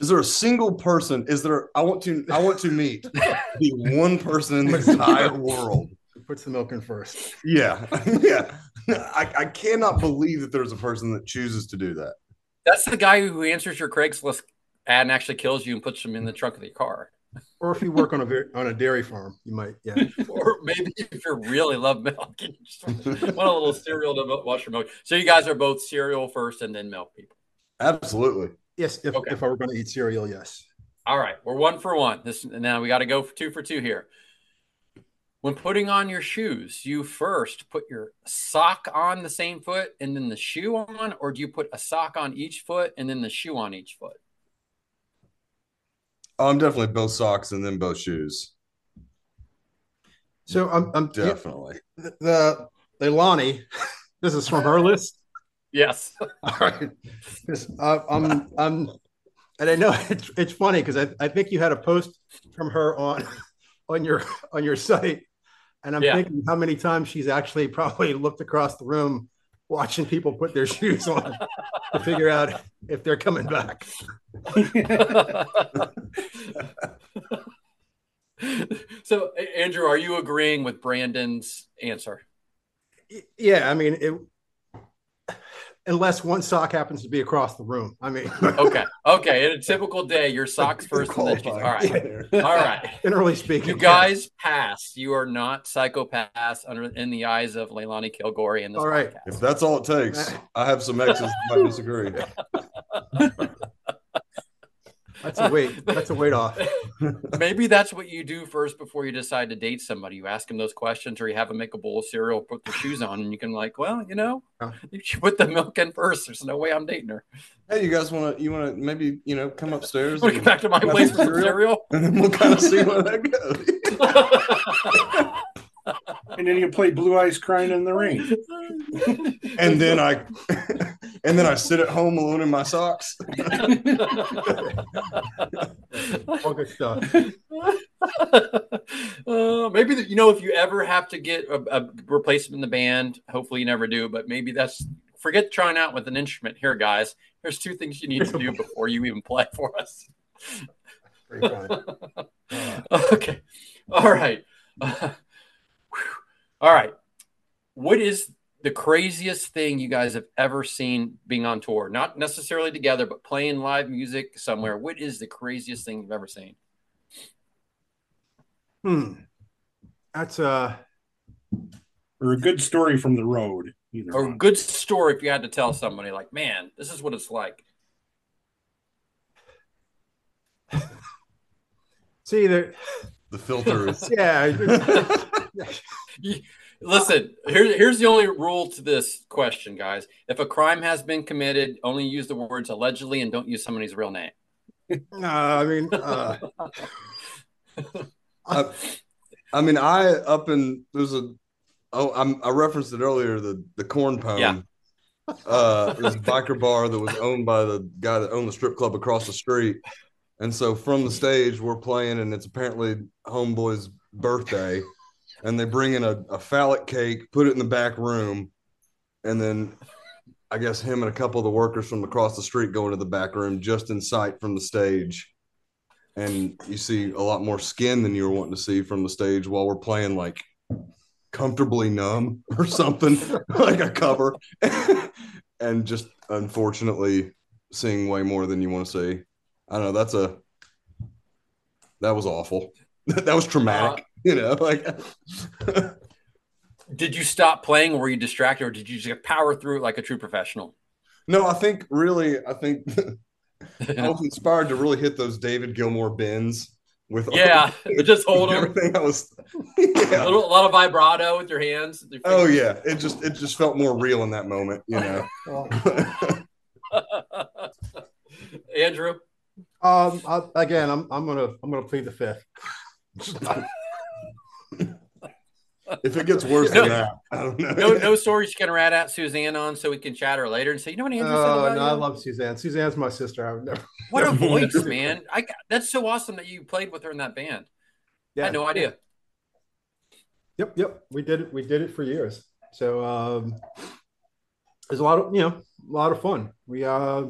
Is there a single person? Is there? I want to. I want to meet the one person in the entire world. Puts the milk in first. Yeah, yeah. I, I cannot believe that there's a person that chooses to do that. That's the guy who answers your Craigslist ad and actually kills you and puts them in the trunk of your car. Or if you work on a ver- on a dairy farm, you might. Yeah. or maybe if you really love milk, you just want a little cereal to wash your milk. So you guys are both cereal first and then milk people. Absolutely. Yes. If, Okay. if I were going to eat cereal, yes. All right, we're one for one. This now we got to go for two for two here. When putting on your shoes, you first put your sock on the same foot and then the shoe on, or do you put a sock on each foot and then the shoe on each foot? Oh, I'm definitely both socks and then both shoes. So I'm, I'm Definitely. the, the Leilani. This is from her list. Yes. All right. uh, I'm, I'm, and I know it's, it's funny because I, I think you had a post from her on, on your, on your site, and I'm Yeah. thinking how many times she's actually probably looked across the room, watching people put their shoes on to figure out if they're coming back. so, Andrew, are you agreeing with Brandon's answer? Yeah, I mean, it, unless one sock happens to be across the room. I mean, Okay. Okay. In a typical day, your socks first and then shoes. All right. All right. generally speaking, You guys pass. You are not psychopaths under in the eyes of Leilani Kilgore in this All right. podcast. If that's all it takes, I have some exes I disagree. That's a weight. That's a weight off. Maybe that's what you do first before you decide to date somebody. You ask them those questions, or you have them make a bowl of cereal, put their shoes on, and you can like, well, you know, you should put the milk in first. There's no way I'm dating her. Hey, you guys want to? You want to maybe you know come upstairs? Want to and get back to my place for cereal? and then we'll kind of see where that goes. And then you play Blue Eyes Crying in the Rain. and then I, and then I sit at home alone in my socks. All good stuff. uh, maybe the, you know if you ever have to get a, a, replacement in the band, hopefully you never do, but maybe that's forget trying out with an instrument. Here, guys, there's two things you need to do before you even play for us. okay, all right, uh, all right. What is the craziest thing you guys have ever seen being on tour? Not necessarily together, but playing live music somewhere. What is the craziest thing you've ever seen? Hmm. That's uh or a good story from the road. Either or a good story if you had to tell somebody, like, man, this is what it's like. See the the filter is yeah. Listen, here's here's the only rule to this question, guys. If a crime has been committed, only use the words allegedly and don't use somebody's real name. No, I mean, uh... I, I, mean, I up in there's a oh I'm, I referenced it earlier the the corn poem. Yeah. Uh, it was a biker bar that was owned by the guy that owned the strip club across the street, and so from the stage we're playing, and it's apparently homeboy's birthday, and they bring in a, a phallic cake, put it in the back room, and then I guess him and a couple of the workers from across the street go into the back room just in sight from the stage. And you see a lot more skin than you were wanting to see from the stage while we're playing like comfortably numb or something like a cover. And just unfortunately seeing way more than you want to see. I don't know that's a that was awful. That was traumatic you know like did you stop playing or were you distracted or did you just get power through it like a true professional no i think really i think I was inspired to really hit those David Gilmour bends with yeah, just hold everything. I was yeah. a, little, a, lot of vibrato with your hands. With your oh yeah, it just it just felt more real in that moment, you know. Andrew, um, I, again, I'm I'm gonna I'm gonna plead the fifth. If it gets worse no, than that, I don't know. No, no stories you can rat out Suzanne on so we can chat her later and say, you know what Andrew uh, said about no, you? I love Suzanne. Suzanne's my sister. I would never. What a voice, man! I that's so awesome that you played with her in that band. Yeah, I had no idea. Yep, yep. We did it. We did it for years. So um, there's a lot of you know a lot of fun. We uh,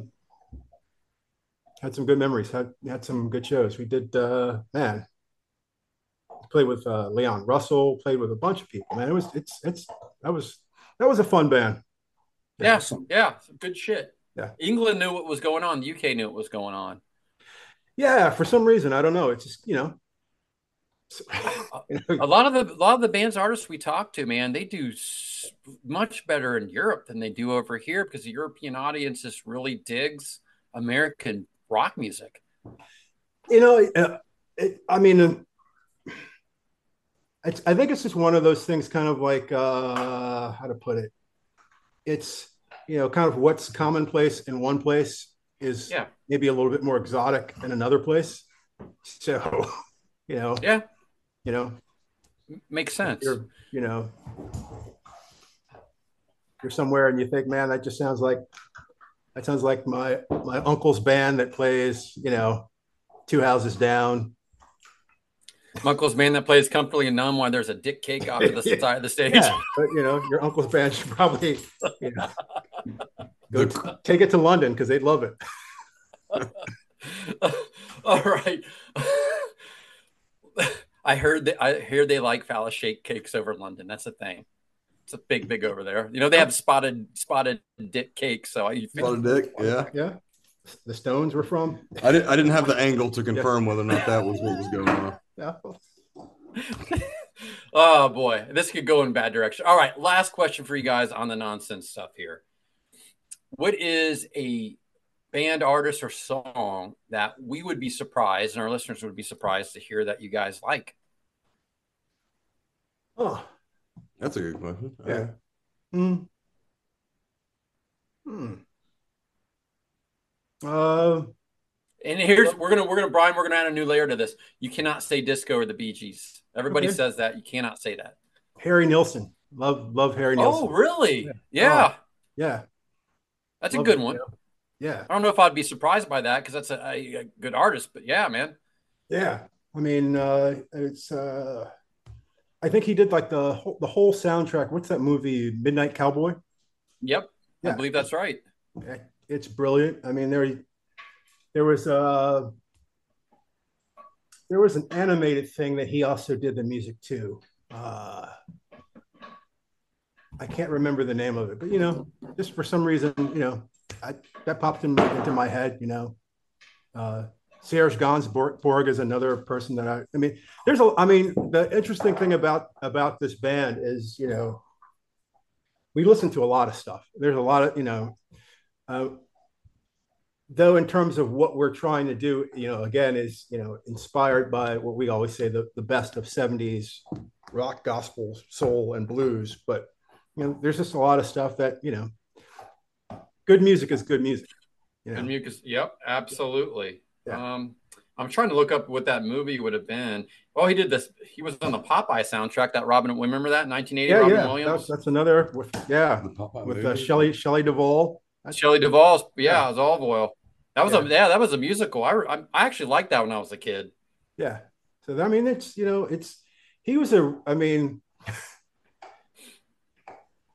had some good memories. Had had some good shows. We did uh, man played with uh, Leon Russell, played with a bunch of people. Man, it was it's it's that was that was a fun band. Yeah, awesome. yeah, good shit. Yeah, England knew what was going on. The UK knew what was going on. Yeah, for some reason I don't know. It's just you know. a lot of the a lot of the bands artists we talk to, man, they do much better in Europe than they do over here because the European audience just really digs American rock music. You know, uh, it, I mean, it's, I think it's just one of those things, kind of like uh, how to put it. It's you know, kind of what's commonplace in one place is yeah. maybe a little bit more exotic in another place. So, you know, yeah, you know, makes sense. You're, you know, you're somewhere and you think, man, that just sounds like that sounds like my my uncle's band that plays, you know, two houses down uncle's band that plays comfortably and numb while there's a dick cake off to the side of the stage. Yeah, but you know, your uncle's band should probably you know, go t- take it to London because they'd love it. All right. I heard that I hear they like phallus shake cakes over London. That's a thing. It's a big, big over there. You know, they have spotted spotted dick cakes. So I spotted dick, yeah. Yeah. The Stones were from. I didn't I didn't have the angle to confirm yeah. whether or not that was what was going on. oh boy, this could go in bad direction. All right, last question for you guys on the nonsense stuff here. What is a band, artist, or song that we would be surprised, and our listeners would be surprised to hear that you guys like? Oh, that's a good question. Yeah. Hmm. Hmm. Uh, and here's we're gonna we're gonna Brian, we're gonna add a new layer to this. You cannot say disco or the Bee Gees. Everybody okay. says that. You cannot say that. Harry Nilsson. Love love Harry oh, Nilsson. Oh, really? Yeah. Yeah. Oh, yeah. That's love a good one. Yeah. I don't know if I'd be surprised by that because that's a, a, good artist, but yeah, man. Yeah, I mean, uh, it's. Uh, I think he did like the whole, the whole soundtrack. What's that movie, Midnight Cowboy? Yep, yeah. I believe that's right. It's brilliant. I mean, there there was uh there was an animated thing that he also did the music to. Uh, I can't remember the name of it, but you know, just for some reason, you know, I, that popped in, into my head. You know, uh, Serge Gainsbourg is another person that I. I mean, there's a. I mean, the interesting thing about about this band is, you know, we listen to a lot of stuff. There's a lot of, you know, uh, though in terms of what we're trying to do, you know, again, is you know inspired by what we always say the the best of '70s rock, gospel, soul, and blues. But you know, there's just a lot of stuff that you know, good music is good music. You know? And mucus. Yep, absolutely. Um, I'm trying to look up what that movie would have been. oh he did this. He was on the Popeye soundtrack. That Robin, remember that 1980? Yeah, Robin yeah, Williams. that's, that's another. With, yeah, with uh, movie? Shelley Shelley Duvall. Shelley Duvall's. Yeah, it was Olive Oyl. That was Yeah. a yeah. That was a musical. I I, I actually liked that when I was a kid. Yeah. So I mean, it's you know, it's he was a. I mean,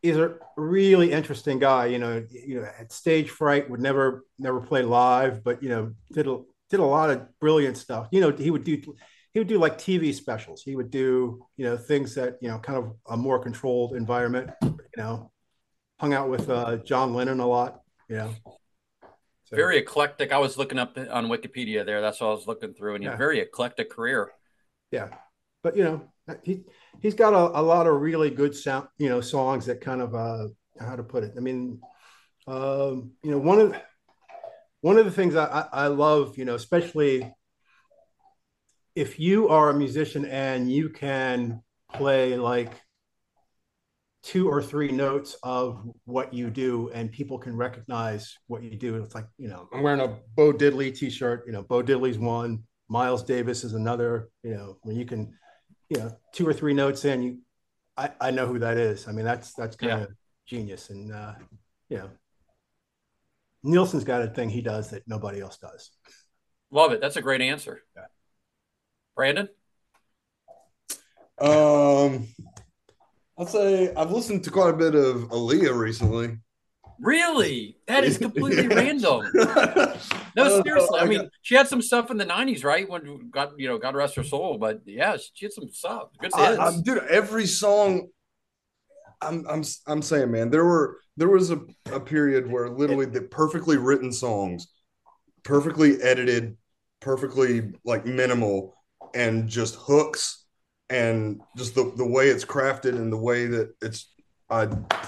he's a really interesting guy. You know, you know, at stage fright, would never never play live, but you know, did a did a lot of brilliant stuff. You know, he would do he would do like TV specials. He would do you know things that you know kind of a more controlled environment. You know, hung out with uh, John Lennon a lot. You know. So- Very eclectic. I was looking up on Wikipedia there. That's what I was looking through, and Yeah. very eclectic career. yeah but you know he he's got a, a lot of really good sound you know songs that kind of uh how to put it i mean um you know one of one of the things I, I I love you know especially if you are a musician and you can play like two or three notes of what you do and people can recognize what you do. It's like you know i'm wearing a bo diddley t-shirt you know bo diddley's one miles davis is another you know when you can you know two or three notes in you i i know who that is. I mean that's that's kind of genius and uh you know nilsson's got a thing he does that nobody else does. Love it. That's a great answer. Brandon, Um, I'd say I've listened to quite a bit of Aaliyah recently. really? That is completely random. Uh, No, seriously. I I mean, she had some stuff in the '90s, right? When God, you know, God rest her soul. But yeah, she had some stuff. Good I, hits. I'm, dude, every song. I'm I'm I'm saying, man, there were there was a, a period where literally the perfectly written songs, perfectly edited, perfectly like minimal, and just hooks, and just the the way it's crafted and the way that it's. I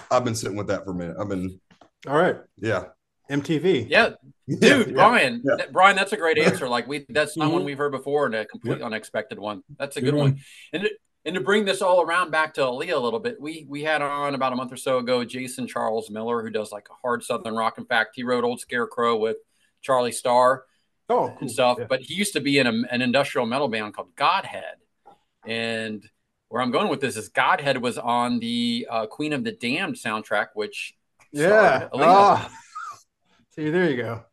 I've been sitting with that for a minute. I've been all right yeah. mtv yeah, Yeah, dude, yeah, Brian, yeah. that- Brian, that's a great answer. Like we, that's not one Mhm. we've heard before, and a complete Yep. unexpected one. That's a Good good one. And to, and to bring this all around back to Aaliyah a little bit, we we had on about a month or so ago Jason Charles Miller, who does like a hard Southern rock. In fact, he wrote Old Scarecrow with Charlie Starr. oh cool. and stuff. Yeah. But he used to be in a, an industrial metal band called Godhead. And where I'm going with this is Godhead was on the uh, Queen of the Damned soundtrack, which yeah starred Aaliyah. Ah. see there you go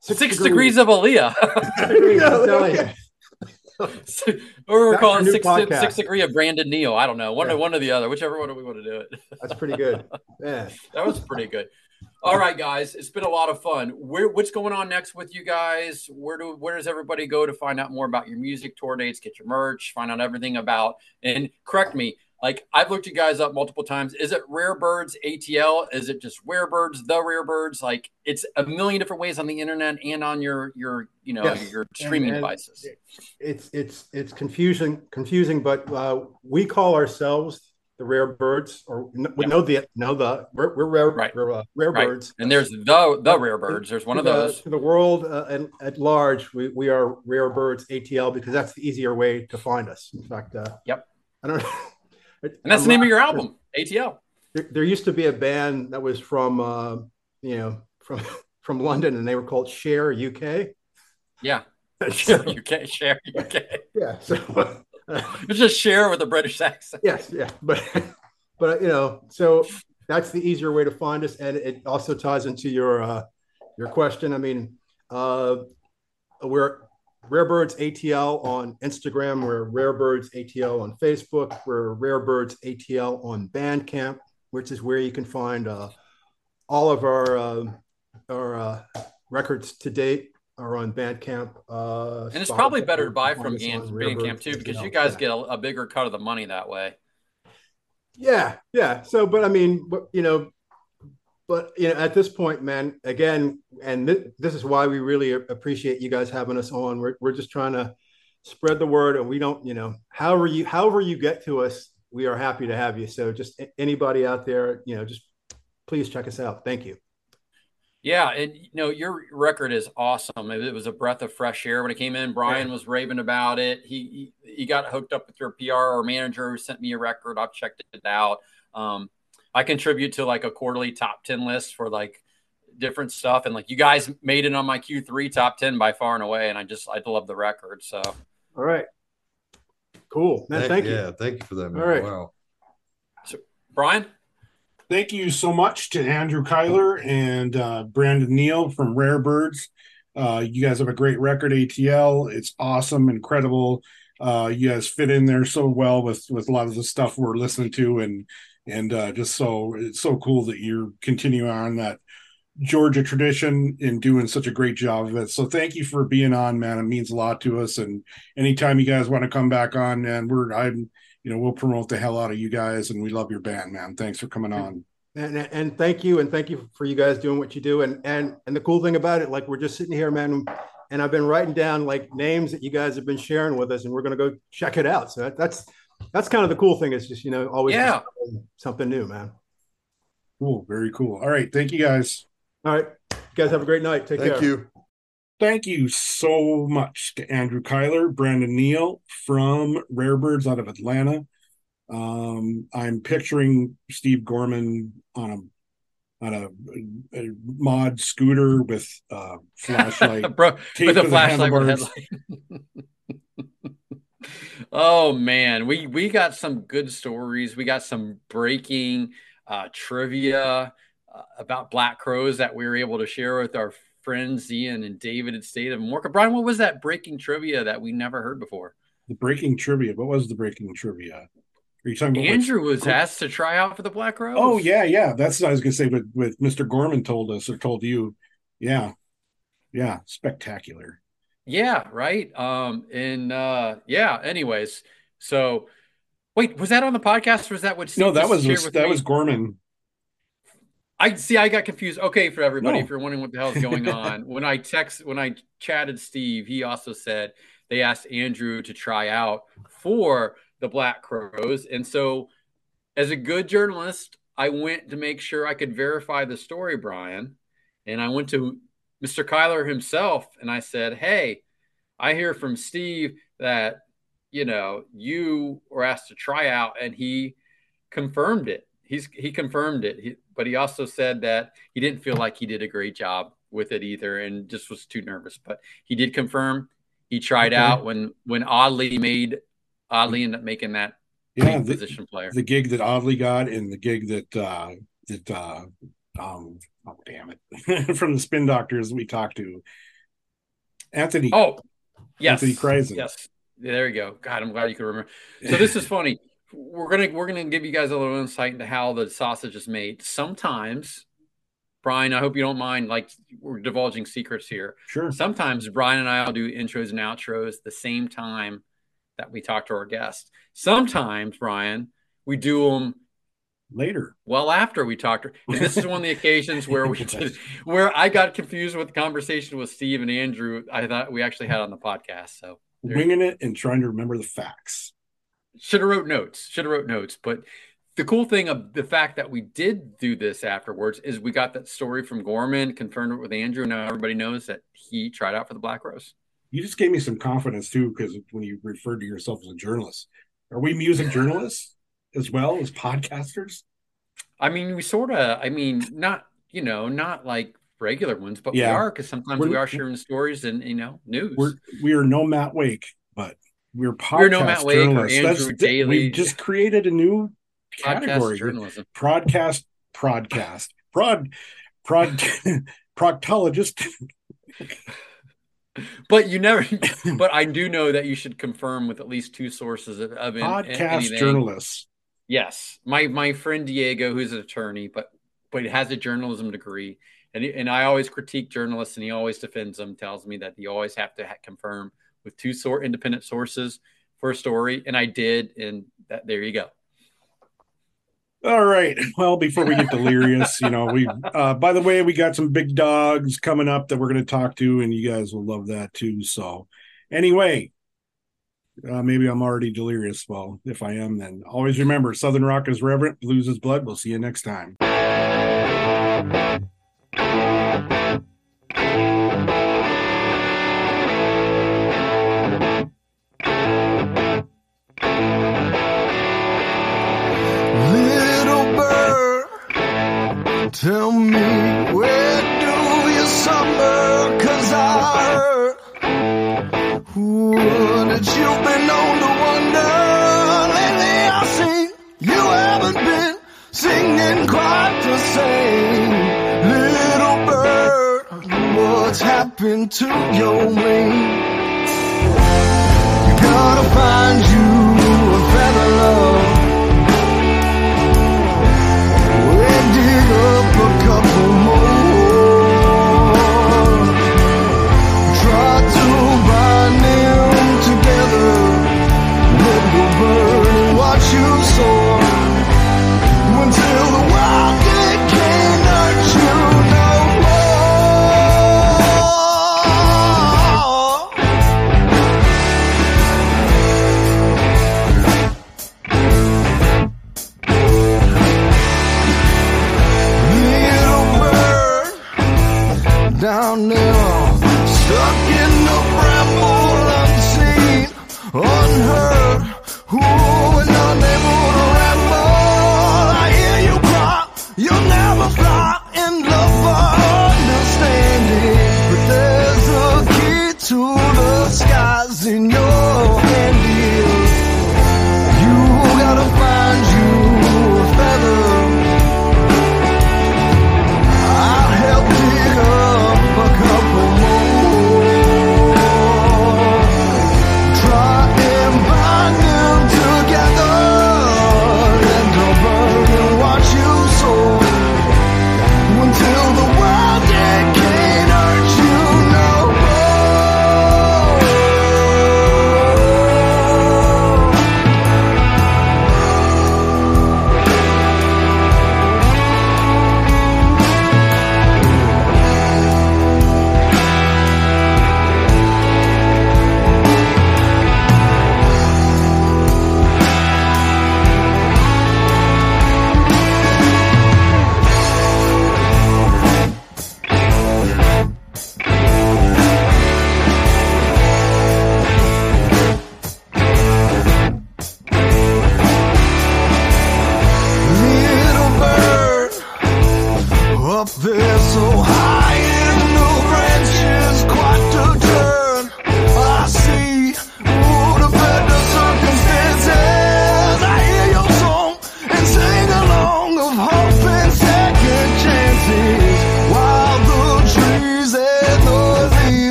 Six, degrees. of Aaliyah. degrees, I'm telling or we're calling six, podcast. six degree of Brandon Neal. I don't know. One, Yeah. one or the other, whichever one do we want to do it. that's pretty good yeah that was pretty good. All right, guys, it's been a lot of fun. Where what's going on next with you guys? Where do where does everybody go to find out more about your music tour dates, get your merch, find out everything about? And correct me, like I've looked you guys up multiple times. Is it Rare Birds ATL? Is it just Rare Birds, the Rare Birds? Like it's a million different ways on the internet and on your your you know Yes. your streaming And- and devices. it's it's it's confusing confusing but uh, we call ourselves the rare birds or we Yeah. know the know the we're, we're rare Right. we're, uh, rare Right. birds And there's the the Rare Birds. There's one to of the, those. to the world uh, at, at large we, we are rare birds atl because that's the easier way to find us in fact uh, Yep. i don't And that's the name of your album, ATL. there, there used to be a band that was from uh, you know from from london and they were called share uk Yeah. Share- UK, share UK. yeah so Just share with a British accent. yes yeah but but you know so that's the easier way to find us and it also ties into your uh your question i mean uh we're Rare Birds ATL on Instagram. We're Rare Birds ATL on Facebook. We're Rare Birds ATL on Bandcamp, which is where you can find uh, all of our uh, our uh, records to date are on Bandcamp. Uh, and it's probably better to buy from Bandcamp too, because you guys get a, a, bigger cut of the money that way. Yeah, yeah. So, but I mean, you know, but you know, at this point, man, again, and th- this is why we really appreciate you guys having us on. We're we're just trying to spread the word, and we don't, you know, however you however you get to us, we are happy to have you. So, just anybody out there, you know, just please check us out. Thank you. Yeah, and you know your record is awesome. It was a breath of fresh air when it came in. Brian yeah. was raving about it. He, he, he got hooked up with your PR or manager who sent me a record. I've checked it out. Um, I contribute to like a quarterly top ten list for like different stuff, and like you guys made it on my Q3 top ten by far and away. And I just I love the record. So all right, cool. Man, thank, thank you. Yeah, thank you for that. Man. All right, wow. So Brian thank you so much to Andrew Cylar and uh, Brandon Neal from Rare Birds. Uh, you guys have a great record, ATL. It's awesome, incredible. Uh, you guys fit in there so well with with a lot of the stuff we're listening to, and and uh, just so it's so cool that you're continuing on that Georgia tradition and doing such a great job of it. So thank you for being on, man. It means a lot to us. And anytime you guys want to come back on, and we're I'm you know, we'll promote the hell out of you guys, and we love your band, man. Thanks for coming on. And, and thank you, and thank you for you guys doing what you do. And and and the cool thing about it, like we're just sitting here, man, and I've been writing down like names that you guys have been sharing with us, and we're gonna go check it out. So that, that's that's kind of the cool thing. Is just you know always yeah. something new, man. Cool, very cool. All right, thank you guys. All right, you guys have a great night. Take thank care. Thank you. Thank you so much to Andrew Cylar, Brandon Neal from Rare Birds out of Atlanta. Um, I'm picturing Steve Gorman on a on a, a mod scooter with a flashlight, Bro, with a flashlight with oh man, we we got some good stories. We got some breaking uh, trivia uh, about black crowes that we were able to share with our friends Ian and David at State of Morka. Brian, what was that breaking trivia that we never heard before? The breaking trivia. What was the breaking trivia? Are you talking about Andrew was asked to try out for the Black Crowes? Oh yeah, yeah. That's what I was gonna say. But with Mr. Gorman told us or told you, yeah, yeah, spectacular. Yeah, right. Um, and uh, yeah. Anyways, so wait, was that on the podcast? or Was that what? No, that was, was that me? was Gorman. I see. I got confused. Okay, for everybody, no. if you're wondering what the hell is going on, when I text, when I chatted Steve, he also said they asked Andrew to try out for the Black Crowes, and so as a good journalist, I went to make sure I could verify the story, Brian, and I went to Mr. Cylar himself, and I said, "Hey, I hear from Steve that you know you were asked to try out, and he confirmed it. He's he confirmed it." He, but he also said that he didn't feel like he did a great job with it either and just was too nervous. But he did confirm he tried okay. out when when Audley made Audley ended up making that yeah, the, position player. The gig that Audley got and the gig that uh that uh um oh damn it from the spin doctors we talked to Anthony Oh yes Anthony Krizan. Yes. There you go. God, I'm glad you could remember. So this is funny we're gonna we're gonna give you guys a little insight into how the sausage is made. Sometimes, Brian, I hope you don't mind, like we're divulging secrets here. Sure. Sometimes Brian and I will do intros and outros the same time that we talk to our guests. Sometimes, Brian, we do them later. Well, after we talked, and this is one of the occasions where we did, where I got confused with the conversation with Steve and Andrew. I thought we actually had on the podcast. So winging it and trying to remember the facts should have wrote notes should have wrote notes but the cool thing of the fact that we did do this afterwards is we got that story from gorman confirmed it with andrew now everybody knows that he tried out for the black crowes. You just gave me some confidence too because when you referred to yourself as a journalist. Are we music journalists as well as podcasters? I mean we sort of i mean not you know not like regular ones but yeah. we are because sometimes we're, we are sharing stories and you know news. we're we are no matt wake but we're podcast we're no Matt journalists. Or Andrew That's, Daly. We just created a new category. Podcast journalism. Broadcast, broadcast, prod, prod, proctologist. but you never. but I do know that you should confirm with at least two sources of, of podcast anything. journalists. Yes, my my friend Diego, who's an attorney, but but has a journalism degree, and and I always critique journalists, and he always defends them. Tells me that you always have to ha- confirm with two sort independent sources for a story, and I did, and that there you go. All right. Well, before we get delirious, you know, we uh by the way, we got some big dogs coming up that we're gonna talk to, and you guys will love that too. So anyway, uh maybe I'm already delirious. Well, if I am, then always remember Southern Rock is reverent, blues is blood. We'll see you next time. That you've been known to wonder. Lately I see you haven't been singing quite the same. Little bird, what's happened to your wing? You gotta find